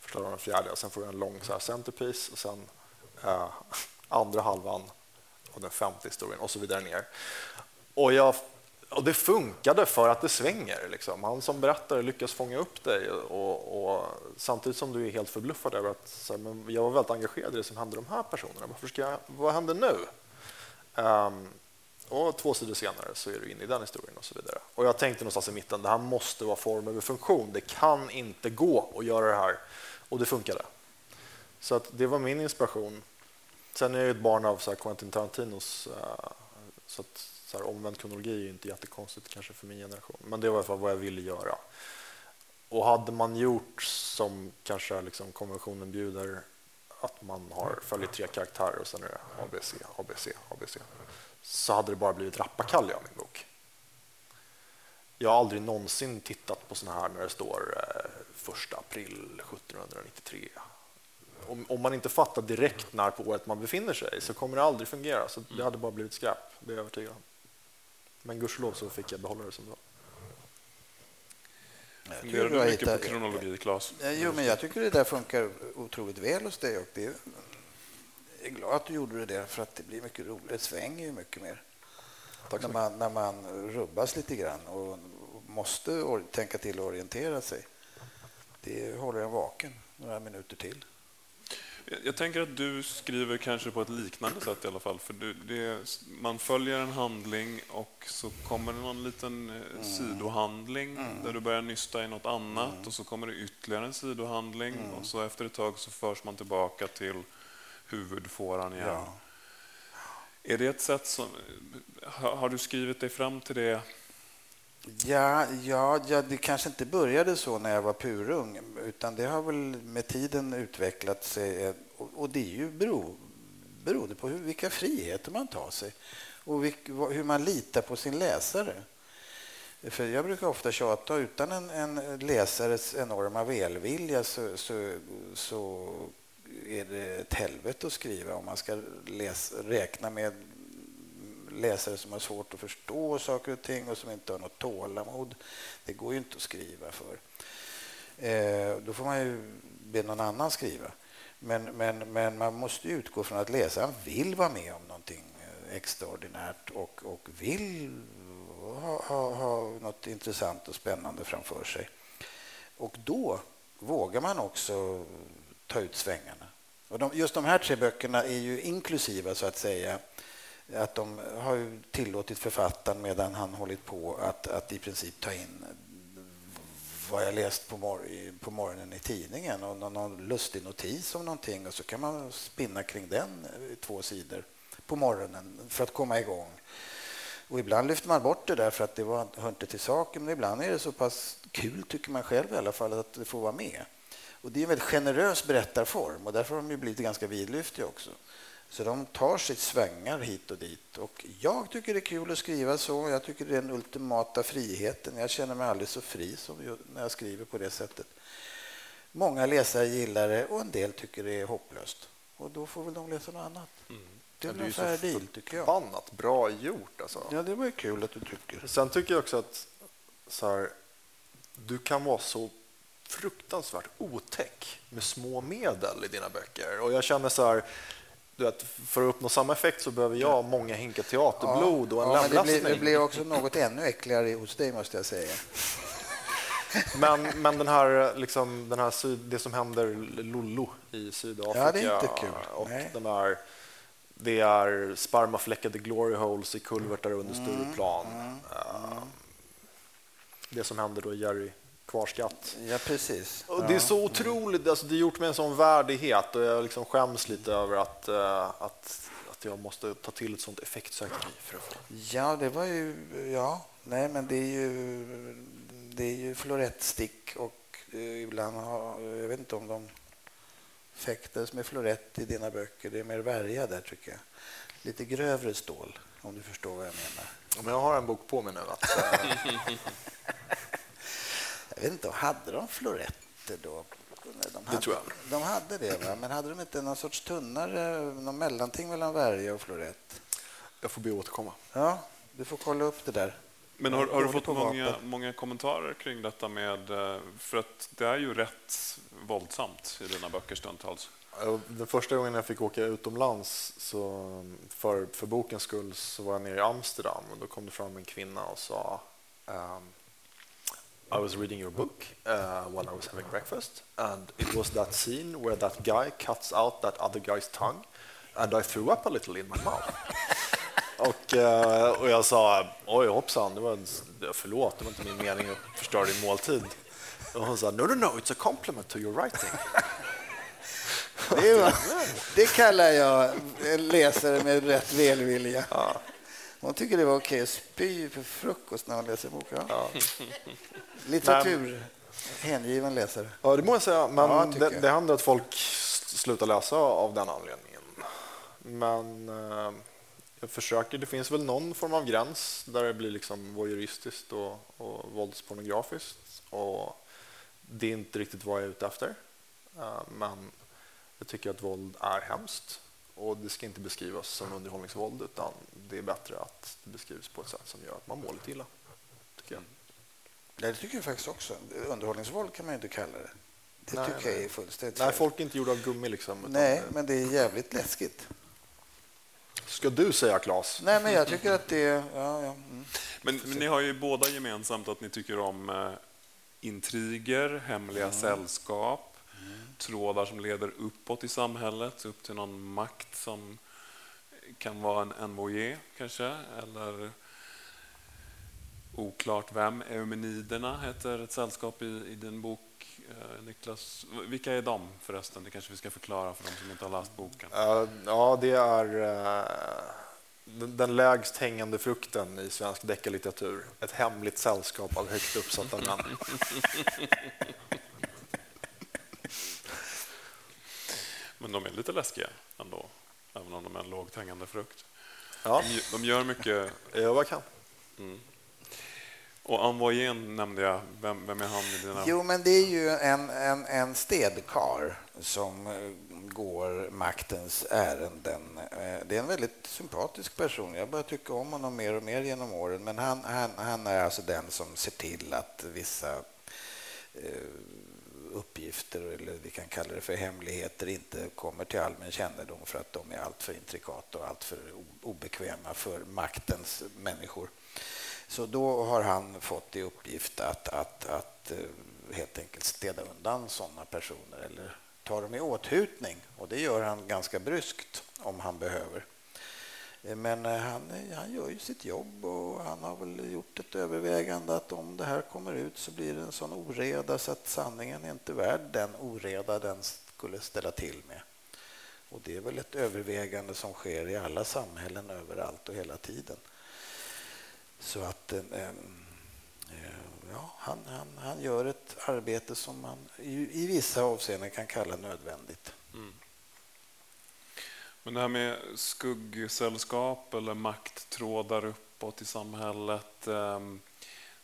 första halvan av den fjärde och sen får du en lång så här centerpiece och sen eh, andra halvan av den femte historien och så vidare ner. Och jag och det funkade för att det svänger. Liksom. Han som berättare lyckas fånga upp dig och, och, samtidigt som du är helt förbluffad över att så här, men jag var väldigt engagerad i det som hände de här personerna. Varför ska jag, vad händer nu? Um, och två sidor senare så är du inne i den historien och så vidare. Och jag tänkte någonstans i mitten, det här måste vara form över funktion. Det kan inte gå att göra det här. Och det funkade. Så att det var min inspiration. Sen är jag ett barn av så här Quentin Tarantinos eh, så att så här, omvänd kronologi är inte jättekonstigt kanske för min generation, men det var i alla fall vad jag ville göra. Och hade man gjort som kanske liksom konventionen bjuder, att man har följer tre karaktärer och sen är det ABC, ABC, ABC, så hade det bara blivit rappakalja av min bok. Jag har aldrig någonsin tittat på såna här när det står eh, första april 1793. Om, om, man inte fattar direkt när på året man befinner sig så kommer det aldrig fungera. Så det hade bara blivit skräp, det är jag övertygad om. Men gudskelov så fick jag behålla det som det var. Fungerar du mycket hittar, på kronologi, Claes? Jo, men jag tycker det där funkar otroligt väl hos dig. Och det, är glad att du gjorde det, för att det blir mycket roligt. Det svänger ju mycket mer. när, man, när man rubbas lite grann och måste tänka till och orientera sig. Det håller en vaken några minuter till. Jag tänker att du skriver kanske på ett liknande sätt i alla fall. För du, det, man följer en handling och så kommer det någon liten eh, mm. sidohandling mm. där du börjar nysta i något annat mm. och så kommer det ytterligare en sidohandling mm. och så efter ett tag så förs man tillbaka till huvudfåran igen. Ja. Är det ett sätt som... Har, du skrivit dig fram till det? Ja, ja, ja, det kanske inte började så när jag var purung utan det har väl med tiden utvecklat sig. Och, och det är ju bero, beroende på hur, vilka friheter man tar sig och vilk, hur man litar på sin läsare. För jag brukar ofta tjata, utan en, en läsares enorma välvilja så, så, så är det ett helvete att skriva om man ska läsa, räkna med läsare som har svårt att förstå saker och ting och som inte har något tålamod. Det går ju inte att skriva för. Eh, då får man ju be någon annan skriva. Men, men, men man måste utgå från att läsaren vill vara med om någonting eh, extraordinärt och, och vill ha, ha, ha något intressant och spännande framför sig. Och då vågar man också ta ut svängarna. Och de, just de här tre böckerna är ju inklusiva, så att säga, att de har ju tillåtit författaren medan han hållit på att, att i princip ta in vad jag läst på, mor på morgonen i tidningen och någon, någon lustig notis om någonting och så kan man spinna kring den i två sidor på morgonen för att komma igång. Och ibland lyfter man bort det där för att det var, hör inte till saken men ibland är det så pass kul, tycker man själv i alla fall, att det får vara med. Och Det är en väldigt generös berättarform och därför har de ju blivit ganska vidlyftiga också. Så de tar sitt svängar hit och dit. Och jag tycker det är kul att skriva så. Jag tycker det är den ultimata friheten. Jag känner mig aldrig så fri som när jag skriver på det sättet. Många läsare gillar det och en del tycker det är hopplöst. Och då får väl de läsa något annat. Det är väl en fair deal, tycker jag. förbannat bra gjort. Alltså. Ja, det var ju kul att du tycker. Sen tycker jag också att så här, du kan vara så fruktansvärt otäck med små medel i dina böcker. Och jag känner så här, du vet, för att uppnå samma effekt så behöver jag många hinkar teaterblod och en ja, det, blir, det blir också något ännu äckligare hos dig, måste jag säga. Men, men den här, liksom, den här syd, det som händer Lollo i Sydafrika. Ja, det är inte kul. Och Nej. de är, det är spermafläckade glory holes i kulvertar under Mm, Stureplan. Eh, Det som händer då i Jerry Kvarskatt. Ja, precis. Och det är så otroligt, alltså det har gjort mig en sån värdighet och jag liksom skäms lite över att, eh, att, att jag måste ta till ett sånt effektsökeri för att få Ja, det var ju... Ja, nej, men det är ju, det är ju florettstick och eh, ibland har... Jag vet inte om de fäktas med florett i dina böcker. Det är mer värja där, tycker jag. Lite grövre stål, om du förstår vad jag menar. Men jag har en bok på mig nu. Att, Jag vet inte, hade de floretter då? De hade, tror jag. De hade det, va? men hade de inte någon sorts tunnare, någon mellanting mellan värja och florett? jag får be återkomma. Ja, du får kolla upp det där. Men har, har du fått många, många kommentarer kring detta med... eh, För att det är ju rätt våldsamt i dina böcker stundtals. Den första gången jag fick åka utomlands så för, för bokens skull så var jag nere i Amsterdam och då kom det fram en kvinna och sa um, I was reading your book uh, while I was having breakfast and it was that scene where that guy cuts out that other guy's tongue and I threw up a little in my mouth. och, eh, och jag sa oj hoppsan, det var, en- förlåt, det var inte min mening att förstöra din måltid. Och hon sa no, no, no, it's a compliment to your writing. Det, var, det kallar jag en läsare med rätt välvilja. Hon tycker det var okej att spy för frukost när hon läser bok. Ja. Litteratur, hängiven läsare. Ja, det må jag säga. Men Ja, det, jag. det händer att folk slutar läsa av den anledningen. Men eh, jag försöker. Det finns väl någon form av gräns där det blir liksom voyeuristiskt och, och våldspornografiskt. Och det är inte riktigt vad jag är ute efter. Eh, men jag tycker att våld är hemskt. Och det ska inte beskrivas som underhållningsvåld utan det är bättre att det beskrivs på ett sätt som gör att man mår lite illa. Tycker jag. Ja, det tycker jag faktiskt också. Underhållningsvåld kan man ju inte kalla det. Det Nej, tycker jag nej. är fullständigt Nej, folk är inte gjorda av gummi liksom. utan Nej, det- men det är jävligt läskigt. Ska du säga Claes? Nej, men jag tycker att det är... Ja, ja. Mm. Men, men ni har ju båda gemensamt att ni tycker om eh, intriger, hemliga sällskap, trådar som leder uppåt i samhället, upp till någon makt som kan vara en envoyé kanske, eller oklart vem. Eumeniderna heter ett sällskap i, i din bok eh, Niklas. Vilka är de förresten? Det kanske vi ska förklara för de som inte har läst boken. Uh, ja, det är uh, den, den lägst hängande frukten i svensk deckarlitteratur. Ett hemligt sällskap av högt uppsatta män. Men de är lite läskiga ändå, även om de är en lågt hängande frukt. Ja. De, de gör mycket. Jag gör vad jag kan. Mm. Och Envoyen nämnde jag. Vem, vem är han i dina... Jo, men det är ju en, en, en städkar som eh, går maktens ärenden. Eh, det är en väldigt sympatisk person. Jag börjar tycka om honom mer och mer genom åren. Men han, han, han är alltså den som ser till att vissa eh, uppgifter, eller vi kan kalla det för hemligheter, inte kommer till allmän kännedom för att de är alltför intrikata och alltför obekväma för maktens människor. Så då har han fått i uppgift att, att, att eh, helt enkelt städa undan sådana personer eller ta dem i åthutning. Och det gör han ganska bryskt om han behöver. Eh, men eh, han, eh, han gör ju sitt jobb och han har väl gjort ett övervägande att om det här kommer ut så blir det en sån oreda så att sanningen är inte värd den oreda den skulle ställa till med. Och det är väl ett övervägande som sker i alla samhällen överallt och hela tiden. Så att eh, ja, han, han, han gör ett arbete som man i, i vissa avseenden kan kalla nödvändigt. Mm. Men det här med skuggsällskap eller makttrådar uppåt i samhället ehm,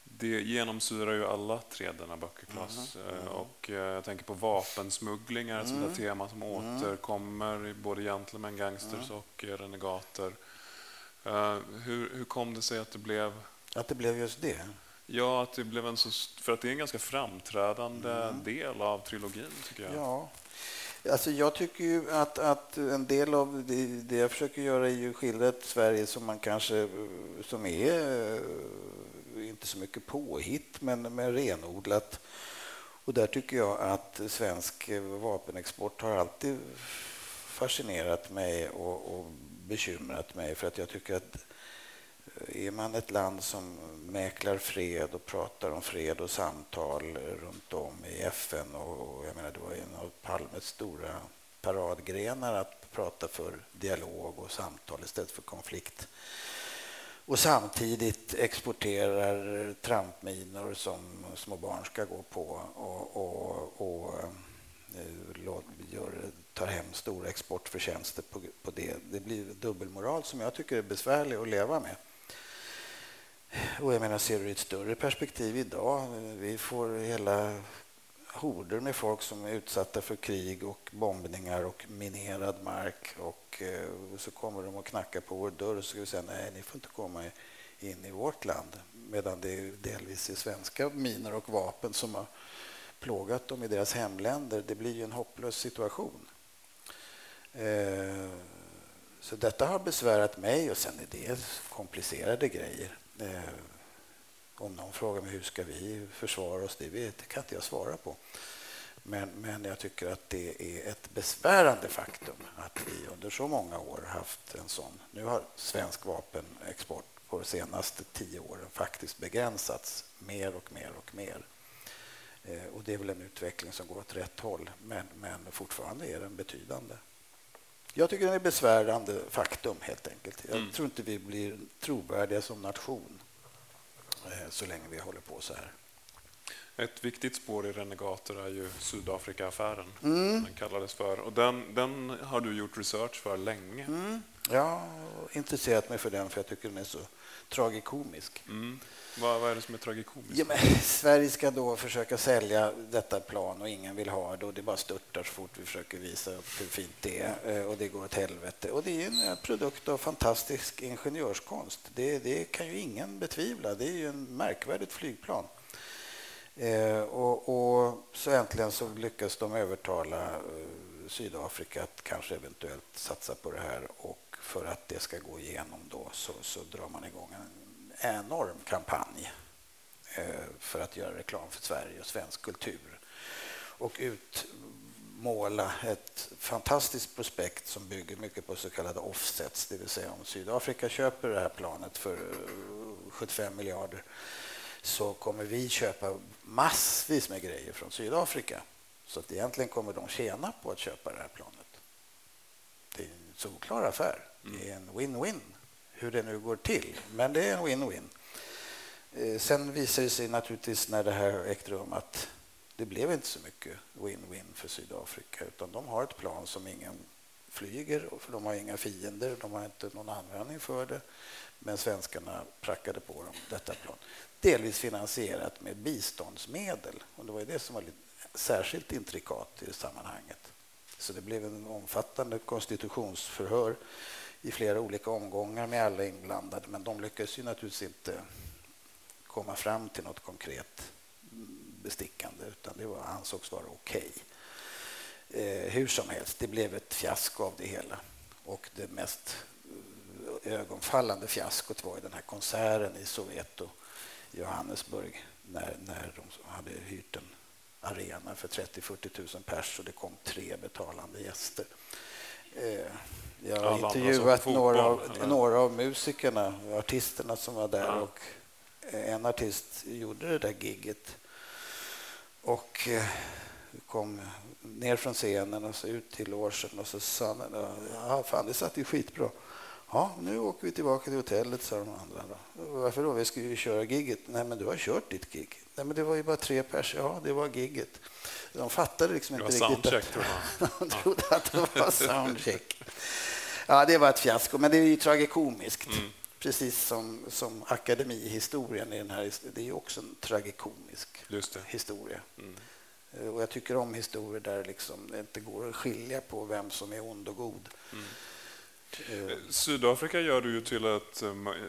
det genomsyrar ju alla tre denna böckerklass. Mm. Mm. Och eh, jag tänker på vapensmugglingar, mm. ett tema som mm. återkommer i både gentlemen, gangsters mm. och renegater. Hur, hur kom det sig att det blev... Att det blev just det? Ja, att det blev en så, för att det är en ganska framträdande mm. del av trilogin, tycker jag. Ja. Alltså jag tycker ju att, att en del av det, det jag försöker göra är ju skildra ett Sverige som man kanske som är eh, inte så mycket påhitt, men, men renodlat. Och där tycker jag att svensk vapenexport har alltid fascinerat mig och, och bekymrat mig för att jag tycker att Eh, är man ett land som mäklar fred och pratar om fred och samtal runt om i FN och jag menar det var en av Palmes stora paradgrenar att prata för dialog och samtal istället för konflikt och samtidigt exporterar trampminor som små barn ska gå på och, och, och eh, gör, tar hem stora exportförtjänster på, på det. Det blir dubbelmoral som jag tycker är besvärlig att leva med. Och jag menar, ser du i ett större perspektiv idag, vi får hela horder med folk som är utsatta för krig och bombningar och minerad mark. Och eh, så kommer de och knackar på vår dörr och så ska vi säga nej, ni får inte komma in i vårt land. Medan det delvis är svenska minor och vapen som har plågat dem i deras hemländer. Det blir ju en hopplös situation. Eh, så detta har besvärat mig och sen är det komplicerade grejer. Eh, om någon frågar mig hur ska vi försvara oss, det, vet, det kan inte jag svara på. Men, men jag tycker att det är ett besvärande faktum att vi under så många år haft en sån. Nu har svensk vapenexport på de senaste tio åren faktiskt begränsats mer och mer och mer. Eh, och det är väl en utveckling som går åt rätt håll, men, men fortfarande är den betydande. Jag tycker det är besvärande faktum, helt enkelt. Jag mm. tror inte vi blir trovärdiga som nation eh, så länge vi håller på så här. Ett viktigt spår i Renegater är ju Sydafrika-affären. Mm. Den kallades för. Och den, den har du gjort research för länge. Mm. Jag har intresserat mig för den för jag tycker den är så tragikomisk. Mm. Vad, vad är det som är tragikomiskt? Ja, Sverige ska då försöka sälja detta plan och ingen vill ha det och det bara störtar så fort vi försöker visa upp hur fint det är eh, och det går åt helvete. Och det är en produkt av fantastisk ingenjörskonst. Det, det kan ju ingen betvivla. Det är ju en märkvärdigt flygplan. Eh, och, och, så äntligen så lyckas de övertala eh, Sydafrika att kanske eventuellt satsa på det här och för att det ska gå igenom då så, så drar man igång en enorm kampanj eh, för att göra reklam för Sverige och svensk kultur och utmåla ett fantastiskt prospekt som bygger mycket på så kallade offsets, det vill säga om Sydafrika köper det här planet för eh, 75 miljarder så kommer vi köpa massvis med grejer från Sydafrika. Så att egentligen kommer de tjäna på att köpa det här planet. Det är en solklar affär. Det är en win-win, hur det nu går till. Men det är en win-win. Eh, sen visade det sig naturligtvis när det här ägde rum att det blev inte så mycket win-win för Sydafrika utan de har ett plan som ingen flyger för de har inga fiender, de har inte någon användning för det. Men svenskarna prackade på dem detta plan. Delvis finansierat med biståndsmedel och det var det som var särskilt intrikat i sammanhanget. Så det blev en omfattande konstitutionsförhör i flera olika omgångar med alla inblandade men de lyckades ju naturligtvis inte komma fram till något konkret bestickande utan det var, ansågs vara okej. Okay. Eh, hur som helst, det blev ett fiasko av det hela. Och det mest ögonfallande fiaskot var den här konserten i Soweto, Johannesburg, när, när de hade hyrt en arena för 30-40 000 pers och det kom tre betalande gäster. Eh, jag har intervjuat några av, några av musikerna, artisterna som var där ja. och en artist gjorde det där gigget och eh, kom ner från scenen och så ut till logen och så sa han ja, fan det satt ju skitbra. Ja, nu åker vi tillbaka till hotellet, sa de andra. Då. Varför då? Vi ska ju köra gigget. Nej, men du har kört ditt gig. Nej, men det var ju bara tre pers. Ja, det var gigget. De fattade liksom inte riktigt. Soundcheck, tror De trodde att det var soundcheck. Ja, det var ett fiasko, men det är ju tragikomiskt. Mm. Precis som, som akademihistorien i den här. Det är ju också en tragikomisk historia. Mm. Eh, och jag tycker om historier där liksom det inte går att skilja på vem som är ond och god. Mm. Uh, Sydafrika gör du ju till ett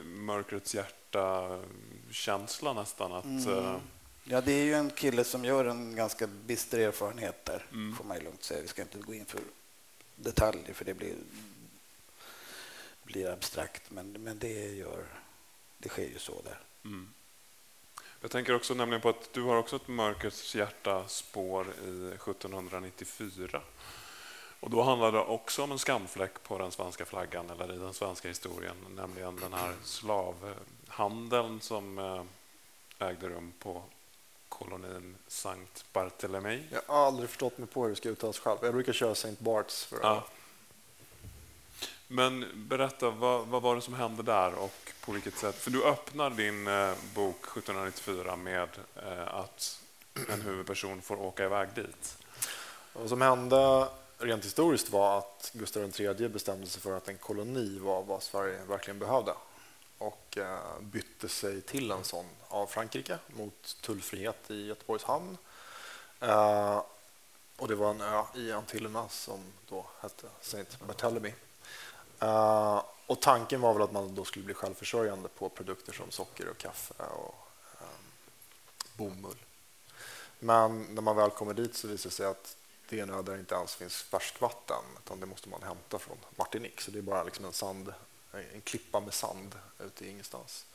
mörkrets hjärta-känsla nästan. Att, mm. Ja, det är ju en kille som gör en ganska bister erfarenhet där, mm. får man lugnt säga. Vi ska inte gå in för detaljer, för det blir blir abstrakt, men, men det, gör, det sker ju så där. Mm. Jag tänker också nämligen på att du har också ett mörkrets hjärta-spår i 1794. Och då handlar det också om en skamfläck på den svenska flaggan eller i den svenska historien, nämligen den här slavhandeln som eh, ägde rum på kolonin Sankt Barthélemy. Jag har aldrig förstått mig på hur det ska uttalas själv. Jag brukar köra Sankt Barts för ja. Men berätta, vad, vad, var det som hände där och på vilket sätt? För du öppnar din eh, bok 1794 med eh, att en huvudperson får åka iväg dit. Vad som hände rent historiskt var att Gustav III bestämde sig för att en koloni var vad Sverige verkligen behövde och eh, bytte sig till en sån av Frankrike mot tullfrihet i Göteborgs hamn. Eh, och det var en ö i Antillerna som då hette Saint Barthélemy. Eh, och tanken var väl att man då skulle bli självförsörjande på produkter som socker och kaffe och bomull. Men när man väl kommer dit så visar det sig att det är en ö där det inte ens finns färskvatten utan det måste man hämta från Martinique. Så det är bara liksom en, sand, en klippa med sand ute i ingenstans.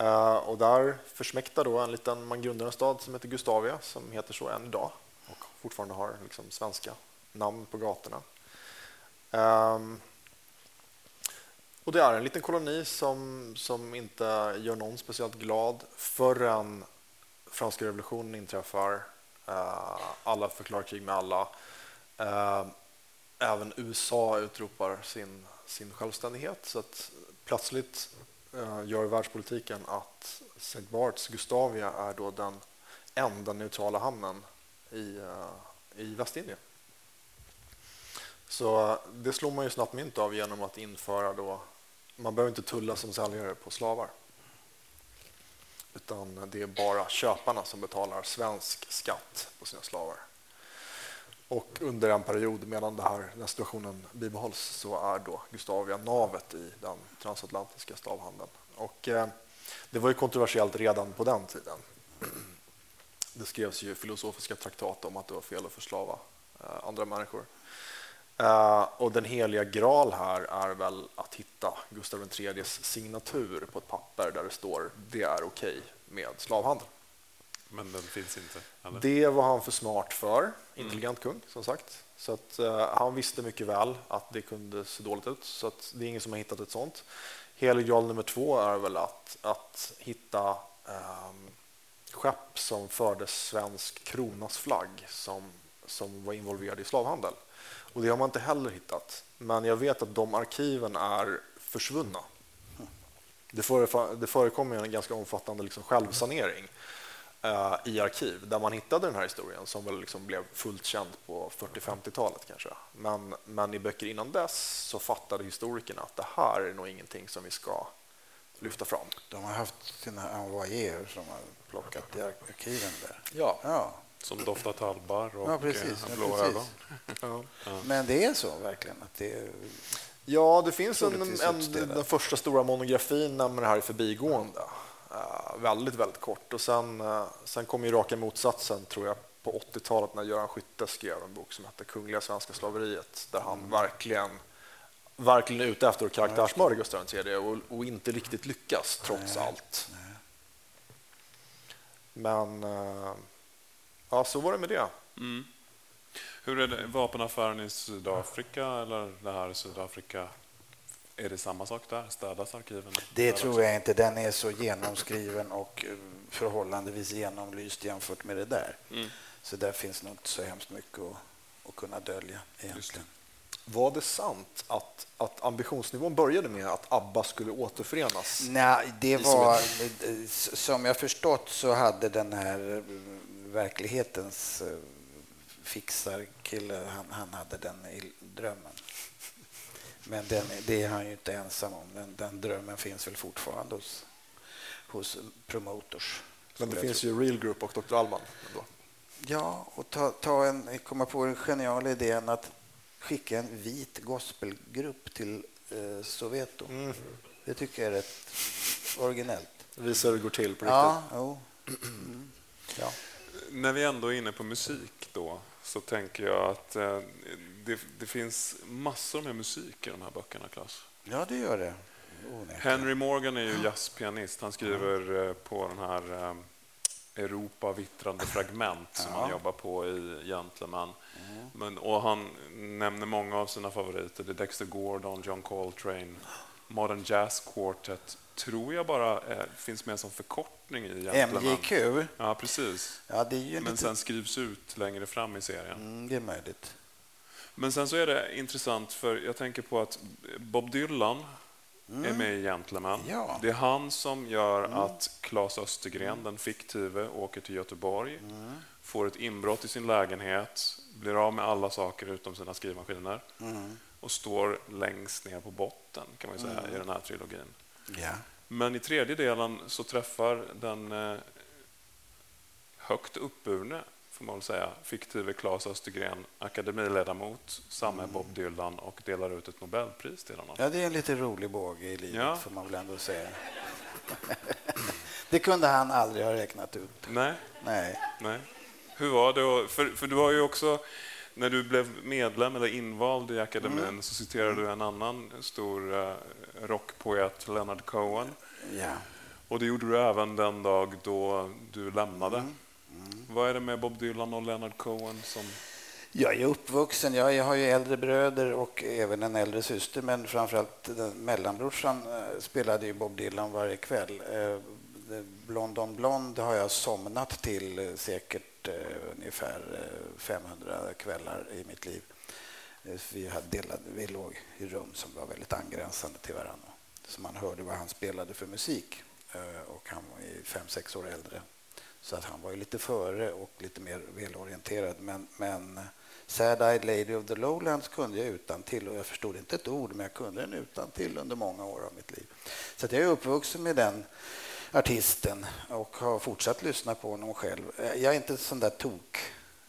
Uh, och där försmäktar då en liten, man grundar en stad som heter Gustavia som heter så än idag och fortfarande har liksom svenska namn på gatorna. Um, och det är en liten koloni som, som inte gör någon speciellt glad förrän franska revolutionen inträffar. Uh, alla förklarar krig med alla. Uh, även USA utropar sin, sin självständighet. Så att plötsligt eh, gör världspolitiken att St. Barts Gustavia är då den enda neutrala hamnen i, eh, i Västindien. Så det slår man ju snabbt mynt av genom att införa då man behöver inte tulla som säljare på slavar. Utan det är bara köparna som betalar svensk skatt på sina slavar. Och under en period medan det här, den situationen bibehålls så är då Gustavia navet i den transatlantiska stavhandeln. Och, eh, det var ju kontroversiellt redan på den tiden. Det skrevs ju filosofiska traktat om att det var fel att förslava eh, andra människor. Eh, och den heliga graal här är väl att hitta Gustav IIIs signatur på ett papper där det står det är okej okay med slavhandel. Men den finns inte? Eller? Det var han för smart för, intelligent mm. kung som sagt. Så att, uh, han visste mycket väl att det kunde se dåligt ut, så att det är ingen som har hittat ett sånt. Helig graal nummer två är väl att, att hitta eh, skepp som förde svensk kronas flagg som, som var involverade i slavhandel. Och det har man inte heller hittat. Men jag vet att de arkiven är försvunna. Det, före, det förekommer en ganska omfattande liksom självsanering i arkiv där man hittade den här historien som väl liksom blev fullt känd på 40-50-talet kanske. Men, men i böcker innan dess så fattade historikerna att det här är nog ingenting som vi ska lyfta fram. De har haft sina envoyéer som har plockat i arkiven där. Ja. ja. Som doftar talbar och ja, precis, blå ja, precis. ögon. ja. Men det är så verkligen? Att det är... Ja, det finns en, en, den första stora monografin nämner det här i förbigående. Uh, väldigt, väldigt kort. Och sen, uh, sen kom ju raka motsatsen, tror jag, på 80-talet när Göran Skytte skrev en bok som hette Kungliga svenska slaveriet, där han mm. verkligen verkligen är ute efter att karaktärsmörda Gustav III och, och inte riktigt lyckas, trots Nej. allt. Nej. Men uh, ja, så var det med det. Mm. Hur är det, vapenaffären i Sydafrika eller det här Sydafrika? Är det samma sak där? Städas arkiven? Det tror jag inte. Den är så genomskriven och eh, förhållandevis genomlyst jämfört med det där. Mm. Så där finns nog inte så hemskt mycket att, att kunna dölja egentligen. Var det sant att, att ambitionsnivån började med att ABBA skulle återförenas? Nej, det var... Som jag förstått så hade den här eh, verklighetens eh, fixarkille, han, han hade den i drömmen. Men den, det är han ju inte ensam om. Den, den drömmen finns väl fortfarande hos, hos promotors. Men det finns ju Real Group och Dr. Allman. Ändå. Ja, och ta, ta en, komma på den geniala idén att skicka en vit gospelgrupp till eh, Soweto. Mm. Det tycker jag är rätt originellt. Visa hur det går till på riktigt. Ja, jo. Mm. ja. När vi ändå är inne på musik då, så tänker jag att eh, det, det, finns massor med musik i de här böckerna, Claes. Ja, det gör det. Henry Morgan är ju jazzpianist. Han skriver eh, på den här eh, Europa vittrande fragment som ja. han jobbar på i Gentleman. Mm. Men, och han nämner många av sina favoriter. Det är Dexter Gordon, John Coltrane, Modern Jazz Quartet tror jag bara är, finns med som förkortning i Gentleman. MJQ? Ja, precis. Ja, det är ju Men lite... sen skrivs ut längre fram i serien. Mm, det är möjligt. Men sen så är det intressant, för jag tänker på att Bob Dylan mm. är med i Gentleman. Ja. Det är han som gör mm. att Claes Östergren, mm. den fiktive, åker till Göteborg, mm. får ett inbrott i sin lägenhet, blir av med alla saker utom sina skrivmaskiner mm. och står längst ner på botten, kan man säga, i den här trilogin. Ja. Men i tredje delen så träffar den eh, högt uppburne får man väl säga, fiktive Claes Östergren, akademiledamot, samme mm. Bob Dylan och delar ut ett Nobelpris till honom. Ja, det är en lite rolig båge i livet, ja. får man väl ändå säga. det kunde han aldrig ha räknat ut. Nej. Nej. Nej. Hur var det? För, för du har ju också, när du blev medlem eller invald i akademin, mm. så citerade du en annan stor uh, rockpoet, Leonard Cohen. Ja. Och det gjorde du även den dag då du lämnade. Mm. Mm. Vad är det med Bob Dylan och Leonard Cohen som... Jag är uppvuxen. Jag, har ju äldre bröder och även en äldre syster, men framförallt mellanbrorsan eh, spelade ju Bob Dylan varje kväll. Eh, Blond on Blond har jag somnat till eh, säkert eh, ungefär eh, 500 kvällar i mitt liv. Eh, vi, hade delade, vi låg i rum som var väldigt angränsande till varandra. Så man hörde vad han spelade för musik. Och han var fem, sex år äldre så att han var ju lite före och lite mer välorienterad. Men, men Sad-Eyed Lady of the Lowlands kunde jag utan till och jag förstod inte ett ord, men jag kunde den utan till under många år av mitt liv. Så jag är uppvuxen med den artisten och har fortsatt lyssna på honom själv. Jag är inte sån där tok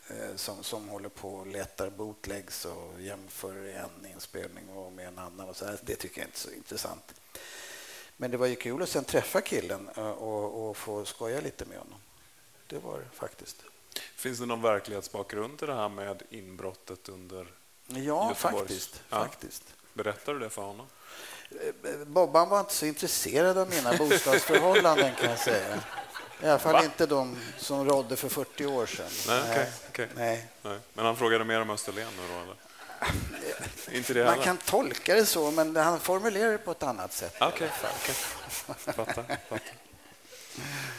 eh, som, som håller på och letar bootlegs och jämför en inspelning med en annan. Och så här. Det tycker jag inte är så intressant. Men det var ju kul att sen träffa killen eh, och, och få skoja lite med honom. Det var det faktiskt. Finns det någon verklighetsbakgrund till det här med inbrottet under Ja, Göteborgs? faktiskt. Ja. faktiskt. Berättar du det för honom? Bobban var inte så intresserad av mina bostadsförhållanden kan jag säga. I alla fall Va? inte de som rådde för 40 år sedan. Nej, okay, okay. Nej. Nej. Men han frågade mer om Österlen då, eller? inte det Man heller. kan tolka det så, men han formulerar det på ett annat sätt. Okej, okay. fattar.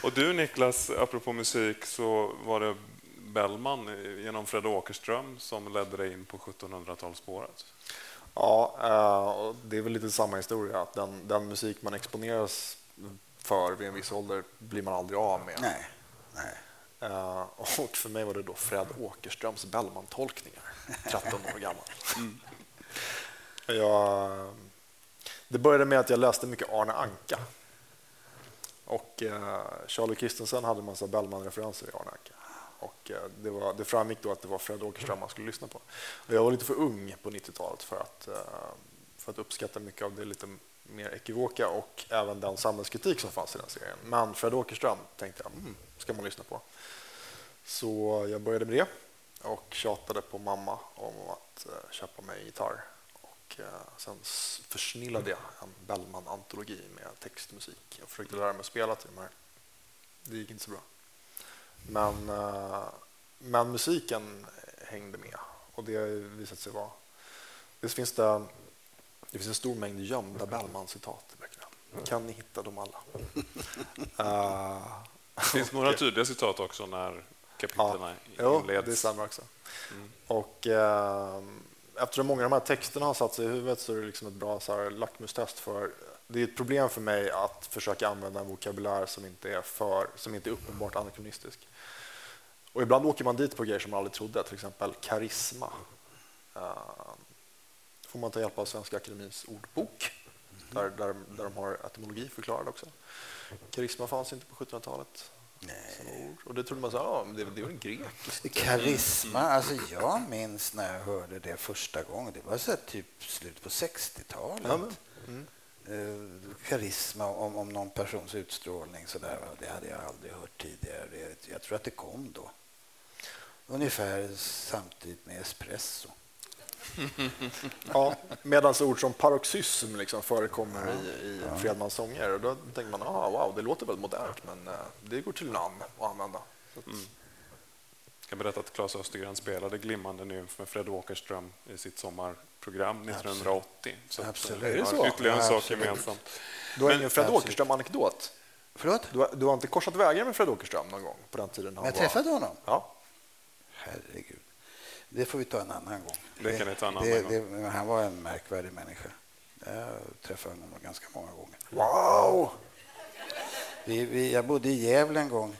Och du Niklas, apropå musik, så var det Bellman genom Fred Åkerström som ledde dig in på 1700-talsspåret. Ja, eh, det är väl lite samma historia. Att den, den musik man exponeras för vid en viss ålder blir man aldrig av med. Nej. Nej. Eh, och för mig var det då Fred Åkerströms Bellman-tolkningar, 13 år gammal. Mm. Jag, det började med att jag läste mycket Arne Anka. Och eh, Charlie Christensen hade en massa Bellman-referenser i Arne Anka. Och eh, det, var, det framgick då att det var Fred Åkerström man skulle lyssna på. Och jag var lite för ung på 90-talet för att, eh, för att uppskatta mycket av det lite mer ekivoka och även den samhällskritik som fanns i den serien. Men Fred Åkerström tänkte jag, mm, ska man lyssna på. Så jag började med det och tjatade på mamma om att eh, köpa mig gitarr. Och sen försnillade jag en Bellman-antologi med text och musik. Jag försökte lära mig att spela till de här. Det gick inte så bra. Men, uh, men musiken hängde med och det har visat sig vara... Det finns, det, det finns en stor mängd gömda Bellman-citat i böckerna. Kan ni hitta dem alla? det finns några tydliga citat också när kapitlen ja, inleds. det stämmer också. Mm. Och, eh, eftersom många av de här texterna har satt sig i huvudet så är det liksom ett bra så här, lackmustest för det är ett problem för mig att försöka använda en vokabulär som inte är, för, som inte är uppenbart anakronistisk. Och ibland åker man dit på grejer som man aldrig trodde, till exempel karisma. Uh, får man ta hjälp av Svenska Akademins ordbok, där, där, där de har etymologi förklarad också. Karisma fanns inte på 1700-talet. Nej. Och det trodde man så, ja, det, det var en grekiskt. Karisma, alltså jag minns när jag hörde det första gången. Det var så typ slut på 60-talet. Ja, mm. Eh, karisma om, om någon persons utstrålning. Så där, det hade jag aldrig hört tidigare. Jag tror att det kom då. Ungefär samtidigt med espresso. ja, Medan ord som paroxysm liksom förekommer i, i ja. Fredmans sånger. Då tänker man ah, wow, det låter väldigt modernt, men uh, det går till namn att använda. Mm. Jag kan berätta att Claes Östergren spelade Glimmande nymf med Fred Åkerström i sitt sommarprogram 1980. Så Absolut. Är det så? Ytterligare en sak gemensamt. Du har ingen Fred Åkerström-anekdot? Förlåt? Du har, du har inte korsat vägar med Fred Åkerström någon gång på den tiden han jag var... träffade honom? Ja. Herregud. Det får vi ta en annan gång. Det kan ni ta en annan det, gång. Det, han var en märkvärdig människa. Jag träffade honom ganska många gånger. Wow! Vi, vi, jag bodde i Gävle en gång.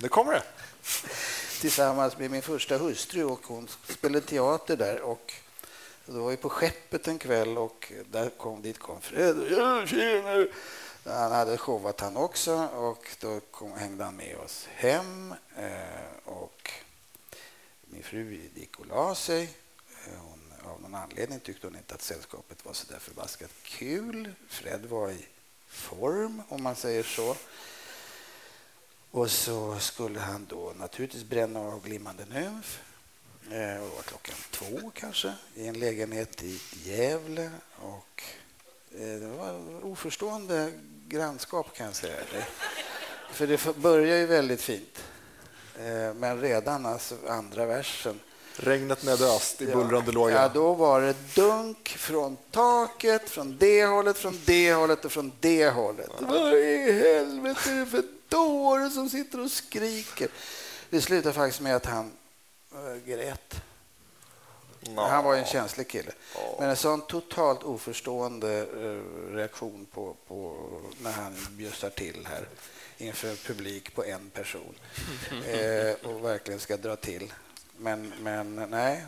Nu kommer det. Tillsammans med min första hustru och hon spelade teater där. Och då var vi på skeppet en kväll och där kom, dit kom Fred. Han hade showat han också och då kom, hängde han med oss hem. Eh, och min fru gick och la sig. Eh, hon, av någon anledning tyckte hon inte att sällskapet var så där förbaskat kul. Fred var i form, om man säger så. Och så skulle han då naturligtvis bränna av glimmande nymf. Det var klockan två kanske, i en lägenhet i Gävle. Och eh, det var oförstående grannskap kan jag säga. För det börjar ju väldigt fint. Eh, men redan alltså andra versen. Regnet med öst i bullrande låga. Ja, då var det dunk från taket, från det hållet, från det hållet och från det hållet. Vad i helvete är det för dåre som sitter och skriker? Det slutade faktiskt med att han äh, grät. No. Han var en känslig kille. Oh. Men en sån totalt oförstående uh, reaktion på, på när han bjussar till här inför publik på en person eh, och verkligen ska dra till. Men, men nej,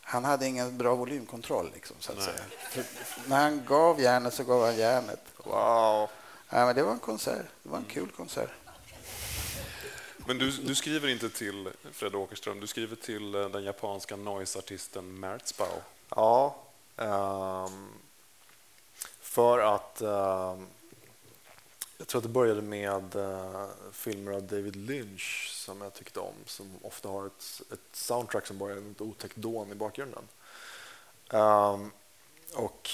han hade ingen bra volymkontroll. Liksom, så att säga. när han gav järnet så gav han järnet. Wow. Ja, men det var en konsert. Det var en kul konsert. Men du, du skriver inte till Fred Åkerström, du skriver till eh, den japanska noise-artisten Merzbau. Ja, um, för att um, jag tror att det började med uh, filmer av David Lynch som jag tyckte om, som ofta har ett, ett soundtrack som bara är ett otäckt dån i bakgrunden. Um, och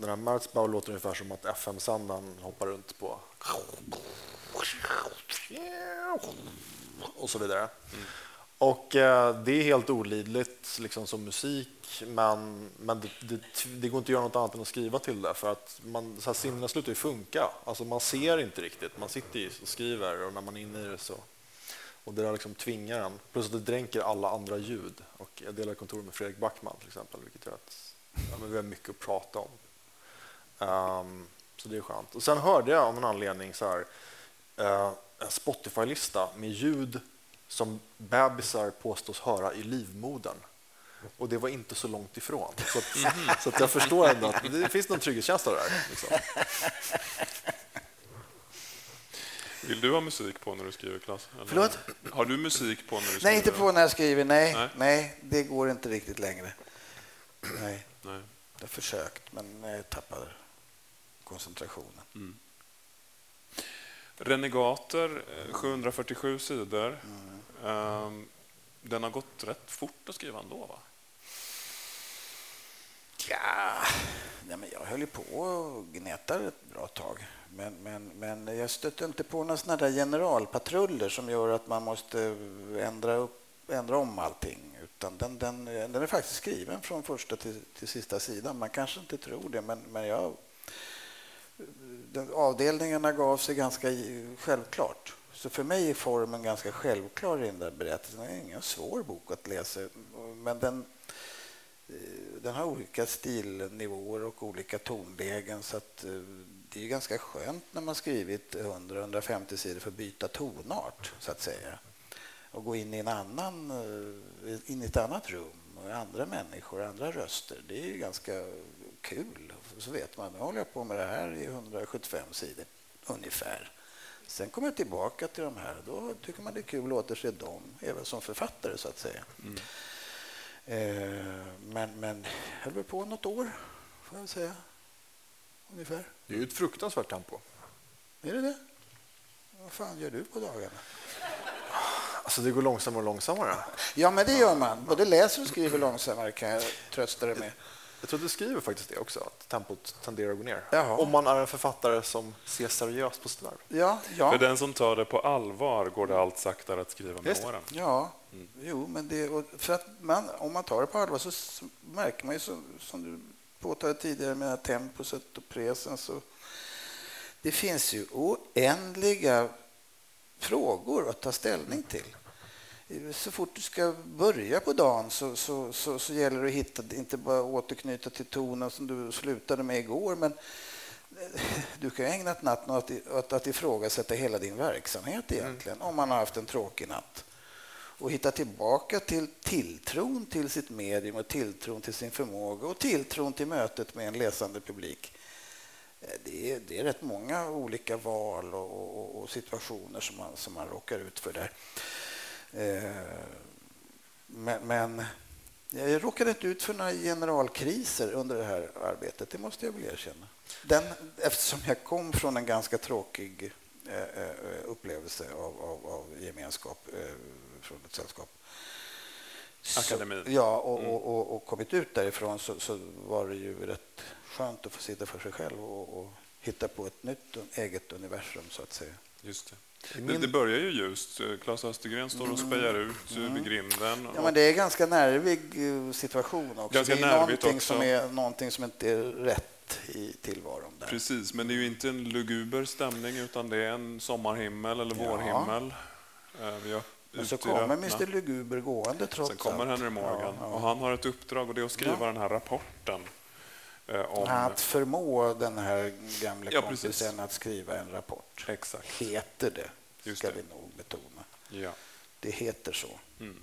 den här Märzbau låter ungefär som att FM-sändaren hoppar runt på och så vidare. Mm. Och eh, det är helt olidligt liksom, som musik, men, men det, det, det, går inte att göra något annat än att skriva till det för att man, så här, sinnena slutar ju funka. Alltså, man ser inte riktigt, man sitter ju och skriver och när man är inne i det så och det där liksom tvingar en. Plus att det dränker alla andra ljud. Och jag delar kontor med Fredrik Backman till exempel, vilket gör att ja, vi har mycket att prata om. Um, så det är skönt. Och sen hörde jag av någon anledning så här, uh, en Spotify-lista med ljud som bebisar påstås höra i livmodern. Och det var inte så långt ifrån. Så, att, mm. så att jag förstår ändå att det finns någon trygghetskänsla där. Liksom. Vill du ha musik på när du skriver, Klas? Förlåt? Har du musik på när du skriver? Nej, inte på när jag skriver. Nej, nej. nej det går inte riktigt längre. Nej. nej. Jag har försökt, men jag tappade koncentrationen. Mm. Renegater, 747 eh, sidor. Mm. Um, den har gått rätt fort att skriva ändå, va? Ja, nej, men jag höll ju på och gnetade ett bra tag. Men, men, men jag stötte inte på några såna där generalpatruller som gör att man måste ändra, upp, ändra om allting. Utan den, den, den är faktiskt skriven från första till, till sista sidan. Man kanske inte tror det, men, men jag, avdelningarna gav sig ganska självklart. Så för mig är formen ganska självklar i den där berättelsen. Det är ingen svår bok att läsa, men den, eh, den har olika stilnivåer och olika tonlägen. Så att eh, det är ganska skönt när man skrivit 100-150 sidor för att byta tonart, så att säga. Och gå in i, en annan, eh, in i ett annat rum och andra människor, andra röster. Det är ju ganska kul. Så vet man, nu håller jag på med det här i 175 sidor, ungefär. Sen kommer jag tillbaka till de här. Då tycker man det är kul att återse dem, även som författare, så att säga. Mm. Eh, men, men jag höll på något år, får jag säga ungefär. Det är ju ett fruktansvärt tempo. Är det det? Vad fan gör du på dagarna? Alltså det går långsammare och långsammare. Ja, men det gör man. Både läser och skriver långsammare kan jag trösta dig med. Jag tror att du skriver faktiskt det också, att tempot tenderar att gå ner. Jaha. Om man är en författare som ser seriöst på sitt värv. Ja, ja. För den som tar det på allvar går det allt saktare att skriva med åren. Ja, mm. jo, men det, för att man, om man tar det på allvar så märker man ju, så, som du påtalade tidigare med temposet och presen så det finns ju oändliga frågor att ta ställning till. Så fort du ska börja på dagen så, så, så, så gäller det att hitta, inte bara återknyta till tonen som du slutade med igår, men du kan ju ägna natten åt att, att ifrågasätta hela din verksamhet egentligen, mm. om man har haft en tråkig natt och hitta tillbaka till tilltron till sitt medium och tilltron till sin förmåga och tilltron till mötet med en läsande publik. Eh, det är, det är rätt många olika val och, och, och situationer som man, som man råkar ut för där. Eh, men, men jag råkade inte ut för några generalkriser under det här arbetet, det måste jag väl erkänna. Den, eftersom jag kom från en ganska tråkig eh, upplevelse av, av, av gemenskap från ett sällskap. Akademin. Så, ja, och, mm. och, och, och, kommit ut därifrån så, så, var det ju rätt skönt att få sitta för sig själv och, och hitta på ett nytt eget universum, så att säga. Just det. Det, det, börjar ju ljust. Claes Östergren står och spejar ut mm. vid grinden. Ja, men det är en ganska nervig eh, situation också. Ganska det är någonting också. Som är, någonting som inte är rätt i tillvaron. Där. Precis, men det är ju inte en luguber stämning utan det är en sommarhimmel eller ja. vårhimmel. Eh, vi men så kommer Mr Luguber gående trots Sen kommer Henry Morgan ja, ja. och han har ett uppdrag och det är att skriva den här rapporten. Eh, om... Att förmå den här gamla ja, kompisen precis. att skriva en rapport. Exakt. Heter det, Just ska det. vi nog betona. Ja. Det heter så. Mm. Mm.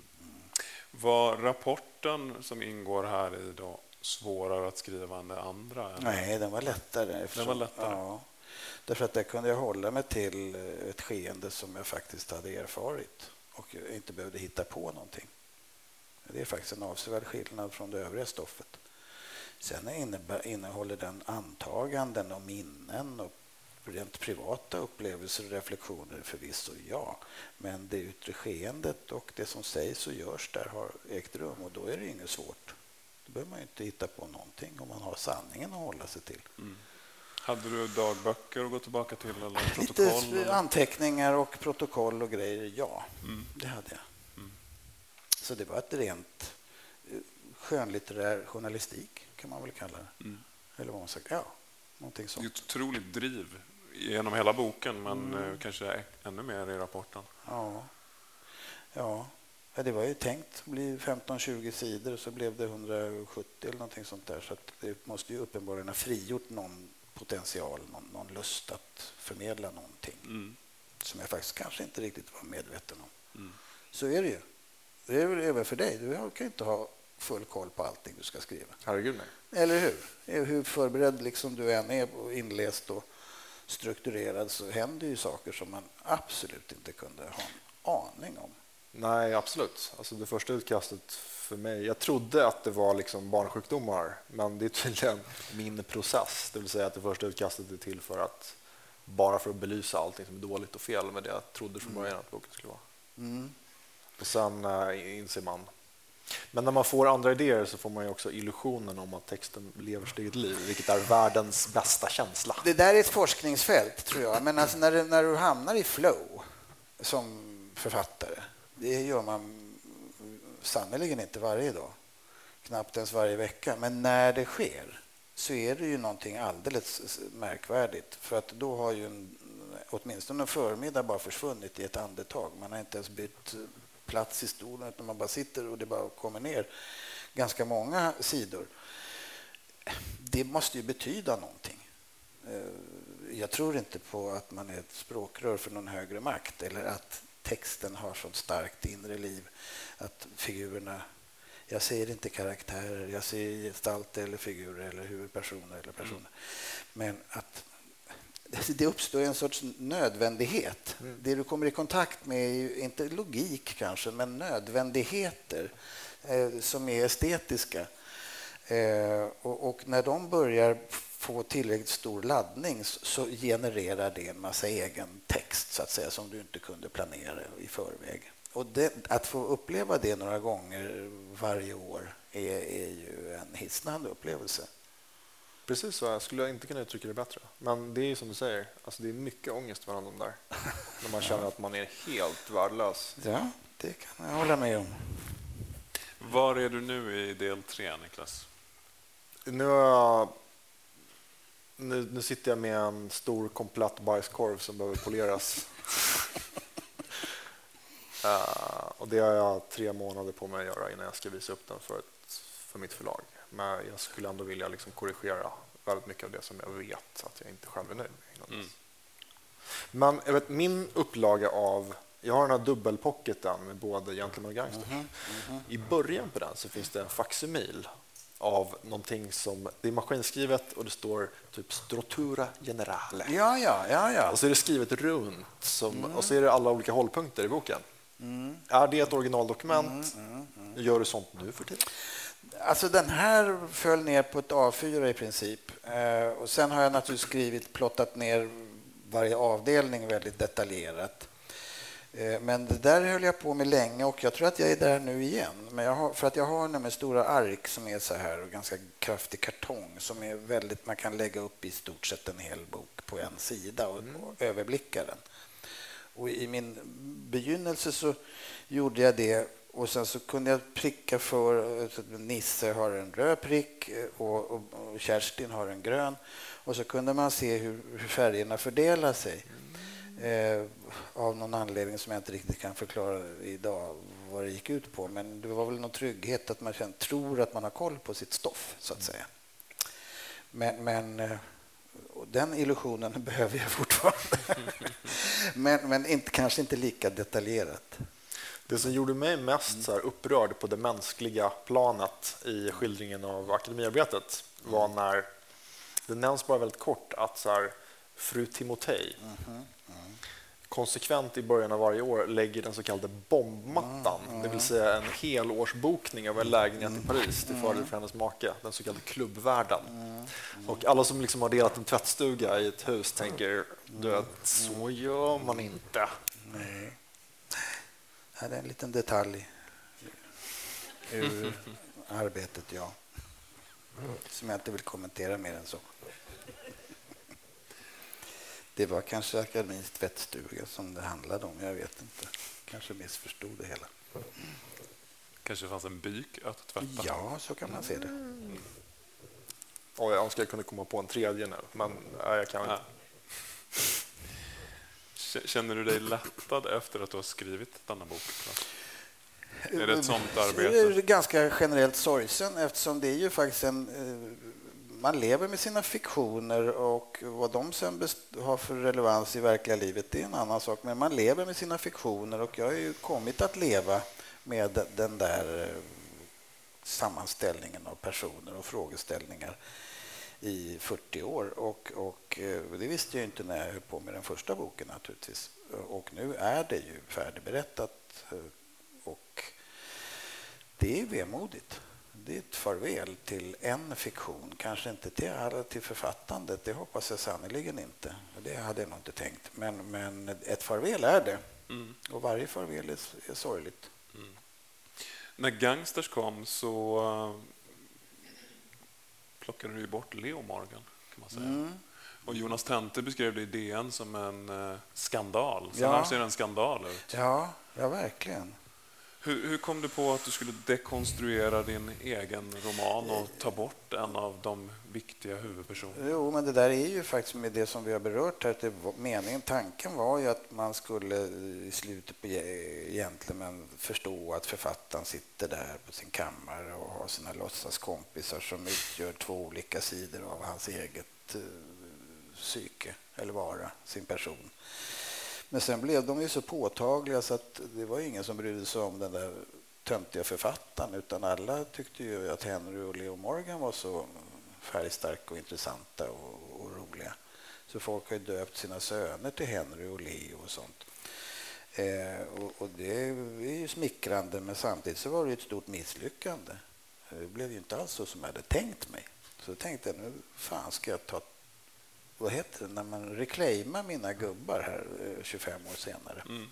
Var rapporten som ingår här i då svårare att skriva än det andra? Eller? Nej, den var lättare. Eftersom, den var lättare. Ja, därför att där kunde jag hålla mig till ett skeende som jag faktiskt hade erfarit och inte behövde hitta på någonting. Det är faktiskt en avsevärd skillnad från det övriga stoffet. Sen innebär, innehåller den antaganden och minnen och rent privata upplevelser och reflektioner förvisso, ja. Men det yttre skeendet och det som sägs och görs där har ägt rum och då är det inget svårt. Då behöver man inte hitta på någonting om man har sanningen att hålla sig till. Mm. Hade du dagböcker att gå tillbaka till? Eller protokoll, Lite anteckningar och protokoll och grejer, ja. Mm. Det hade jag. Mm. Så det var ett rent eh, skönlitterär journalistik, kan man väl kalla det. Mm. Eller vad man säger. Ja, någonting Det är sånt. ett otroligt driv genom hela boken, men eh, kanske ännu mer i rapporten. Ja. Ja. det var ju tänkt att bli 15-20 sidor så blev det 170 eller någonting sånt där. Så det måste ju uppenbarligen ha frigjort någon potential, någon, någon lust att förmedla någonting Mm. som jag faktiskt kanske inte riktigt var medveten om. Mm. Så är det ju. Det är väl även för dig. Du kan inte ha full koll på allting du ska skriva. Herregud, nej. Eller hur? Hur förberedd liksom du än är och inläst och strukturerad så händer ju saker som man absolut inte kunde ha en aning om. Nej, absolut. Alltså det första utkastet för mig, jag trodde att det var liksom barnsjukdomar, men det är tydligen min process. Det vill säga att det första utkastet är till för att bara för att belysa allting som är dåligt och fel med det jag trodde från början att boken skulle vara. Mm. Och sen äh, inser man. Men när man får andra idéer så får man ju också illusionen om att texten lever sitt eget liv, vilket är världens bästa känsla. Det där är ett forskningsfält, tror jag. Men alltså när, du, när du hamnar i flow som författare, det gör man sannerligen inte varje dag, knappt ens varje vecka. Men när det sker så är det ju någonting alldeles märkvärdigt. För att då har ju en, åtminstone en förmiddag bara försvunnit i ett andetag. Man har inte ens bytt plats i stolen utan man bara sitter och det bara kommer ner ganska många sidor. Det måste ju betyda någonting. Eh, Jag tror inte på att man är ett språkrör för någon högre makt eller att texten har så starkt inre liv att figurerna... Jag säger inte karaktärer, jag säger gestalter eller figurer eller huvudpersoner eller personer. Men att det uppstår en sorts nödvändighet. Det du kommer i kontakt med är ju inte logik kanske, men nödvändigheter eh, som är estetiska. Eh, och, och när de börjar få tillräckligt stor laddning så- så genererar det en massa egen text så att säga som du inte kunde planera i förväg. Och det, att få uppleva det några gånger varje år är, är ju en hisnande upplevelse. Precis så, jag skulle inte kunna uttrycka det bättre. Men det är ju som du säger, alltså det är mycket ångest mellan dem där. När man känner att man är helt värdelös. Ja, det kan jag hålla med om. Var är du nu i del tre, Niklas? Nu, jag, nu, nu sitter jag med en stor komplett bajskorv som behöver poleras. Eh, och det har jag tre månader på mig att göra innan jag ska visa upp den för, ett, för mitt förlag. Men jag skulle ändå vilja liksom korrigera väldigt mycket av det som jag vet att jag inte själv är nöjd med. Mm. Men jag vet, min upplaga av, jag har den här dubbelpocketen med både Gentleman och Gangster. I början på den så finns det en facsimil av någonting som, det är maskinskrivet och det står typ Strottura Generale. Ja, ja, ja, ja. Och så är det skrivet runt som, och så är det alla olika hållpunkter i boken. Är det ett originaldokument? Gör du sånt nu för tiden? Alltså den här föll ner på ett A4 i princip. Eh, och sen har jag naturligtvis skrivit, plottat ner varje avdelning väldigt detaljerat. Eh, men det där höll jag på med länge och jag tror att jag är där nu igen. Men har, för att jag har nämligen stora ark som är så här och ganska kraftig kartong som är väldigt, man kan lägga upp i stort sett en hel bok på en sida och, och överblicka den. Och I min begynnelse så gjorde jag det och sen så kunde jag pricka för... Eh, Nisse har en röd prick eh, och, och, och Kerstin har en grön. Och så kunde man se hur, hur färgerna fördelar sig. Eh, av någon anledning som jag inte riktigt kan förklara idag vad det gick ut på. Men det var väl någon trygghet att man känner, tror att man har koll på sitt stoff, så att säga. Men, men eh, den illusionen behöver jag fortfarande. men men inte, kanske inte lika detaljerat. Det som gjorde mig mest så upprörd på det mänskliga planet i skildringen av akademiarbetet var när det nämns bara väldigt kort att så här, fru Timotej konsekvent i början av varje år lägger den så kallade bombmattan, det vill säga en helårsbokning av en lägenhet i Paris till fördel för hennes make, den så kallade klubbvärden. Och alla som liksom har delat en tvättstuga i ett hus tänker, du vet, så gör man inte. Nej. Ja, det är en liten detalj ur arbetet, ja. Som jag inte vill kommentera mer än så. Det var kanske akademins tvättstuga som det handlade om. Jag vet inte. Kanske missförstod det hela. kanske fanns en byk att tvätta. Ja, så kan man se det. Mm. Och jag önskar jag kunde komma på en tredje nu, men nej, jag kan inte. Känner du dig lättad efter att du har skrivit denna bok? Är det ett sånt arbete? Är ganska generellt sorgsen eftersom det är ju faktiskt en... Eh, man lever med sina fiktioner och vad de sen har för relevans i verkliga livet det är en annan sak. Men man lever med sina fiktioner och jag har ju kommit att leva med den där eh, sammanställningen av personer och frågeställningar i 40 år. Och, och eh, det visste jag inte när jag höll på med den första boken naturligtvis. Och nu är det ju färdigberättat. Och det är vemodigt. Det är ett farväl till en fiktion, kanske inte till, till författandet. Det hoppas jag sannerligen inte. Det hade jag nog inte tänkt. Men, men ett farväl är det. Mm. Och varje farväl är, är sorgligt. Mm. När Gangsters kom så plockade du bort Leo Morgan. kan man säga. Mm. Och Jonas Tente beskrev det i DN som en uh, skandal. Sen ja. ser det en skandal ut. Ja, ja verkligen. Hur, hur, kom du på att du skulle dekonstruera din egen roman och ta bort en av de viktiga huvudpersonerna? Jo, men det där är ju faktiskt med det som vi har berört här. Det var, meningen, tanken var ju att man skulle i slutet på Gentlemen förstå att författaren sitter där på sin kammare och har sina låtsaskompisar som utgör två olika sidor av hans eget uh, psyke eller vara, sin person. Men sen blev de ju så påtagliga så att det var ingen som brydde sig om den där töntiga författaren utan alla tyckte ju att Henry och Leo Morgan var så färgstarka och intressanta och, och roliga. Så folk har ju döpt sina söner till Henry och Leo och sånt. Eh, och, och, det är ju smickrande men samtidigt så var det ett stort misslyckande. Det blev ju inte alls så som jag hade tänkt mig. Så jag tänkte nu fan ska jag ta vad heter det, när man reclaimar mina gubbar här 25 eh, år senare. Mm.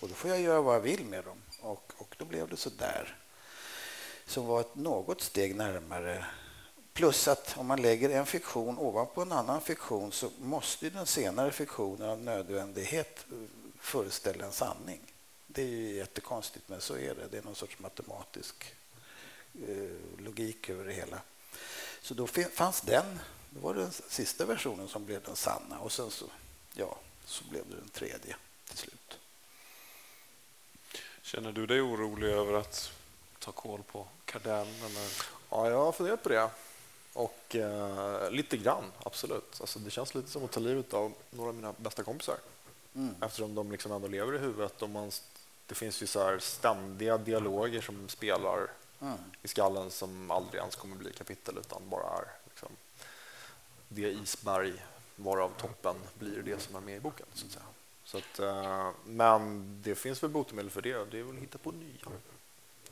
Och då får jag göra vad jag vill med dem. Och, och då blev det så där. Som var ett något steg närmare. Plus att om man lägger en fiktion ovanpå en annan fiktion så måste den senare fiktionen av nödvändighet eh, föreställa en sanning. Det är ju jättekonstigt, men så är det. Det är någon sorts matematisk eh, logik över det hela. Så då fanns den det var den sista versionen som blev den sanna och sen så, ja, så blev det den tredje till slut. Känner du dig orolig över att ta koll på Cardell? Eller? Ja, jag har funderat på det. Och eh, lite grann, absolut. Alltså, det känns lite som att ta livet av några av mina bästa kompisar. Mm. Eftersom de liksom ändå lever i huvudet. Och man, det finns ju så ständiga dialoger som spelar mm. i skallen som aldrig ens kommer bli kapitel utan bara är liksom, det isberg varav toppen blir det som är med i boken. Så att säga. Så att, eh, men det finns väl botemedel för det. Det är väl att hitta på nya.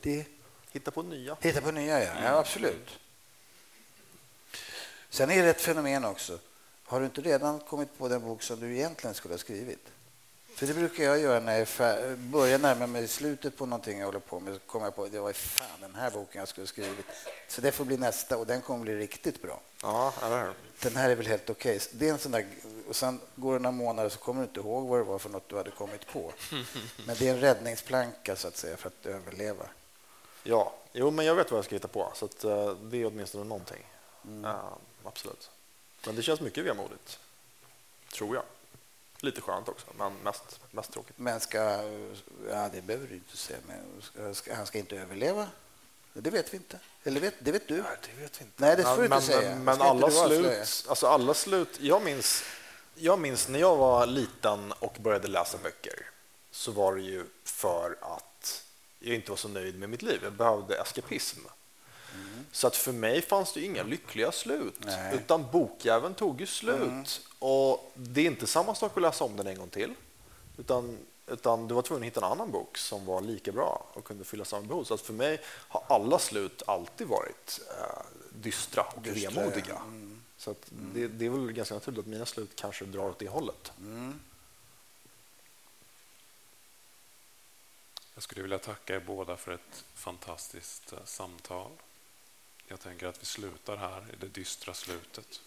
Det? Hitta på nya. Hitta på nya, ja. ja absolut. Sen är det ett fenomen också. Har du inte redan kommit på den bok som du egentligen skulle ha skrivit? För det brukar jag göra när jag börjar närma mig slutet på någonting jag håller på med. Så kommer jag på det var fan den här boken jag skulle skrivit. Så det får bli nästa och den kommer bli riktigt bra. Ja, eller Den här är väl helt okej. Okay. Det är en sån där, och sen går det några månader så kommer du inte ihåg vad det var för något du hade kommit på. Men det är en räddningsplanka så att säga för att överleva. Ja, jo, men jag vet vad jag ska hitta på så att, uh, det är åtminstone någonting. Mm. Uh, absolut. Men det känns mycket vemodigt, tror jag. Lite skönt också, men mest, mest tråkigt. Men ska... Ja, det behöver du inte säga. Men ska, han ska inte överleva? Det vet vi inte. Eller vet, det vet du? Nej, det vet vi inte. Nej, det får du men, inte säga. Men, men alla slut, alltså alla slut... Jag minns, jag minns när jag var liten och började läsa böcker så var det ju för att jag inte var så nöjd med mitt liv. Jag behövde eskapism. Mm. Så att för mig fanns det inga lyckliga slut, Nej. utan bokjäveln tog ju slut. Mm. Och det är inte samma sak att läsa om den en gång till, utan, utan du var tvungen att hitta en annan bok som var lika bra och kunde fylla samma behov. Så att för mig har alla slut alltid varit äh, dystra och dystra, vemodiga. Ja. Mm. Så det, det, är väl ganska naturligt att mina slut kanske drar åt det hållet. Mm. Jag skulle vilja tacka er båda för ett fantastiskt uh, samtal. Jag tänker att vi slutar här i det dystra slutet.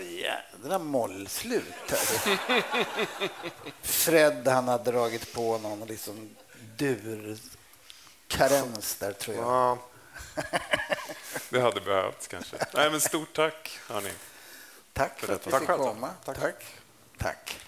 Jädra mollslut. Fred han har dragit på någon liksom dur karens där, tror jag. Ja, Det hade behövts kanske. Nej, men stort tack, hörni. Tack för att vi fick komma. Tack. Tack. Tack.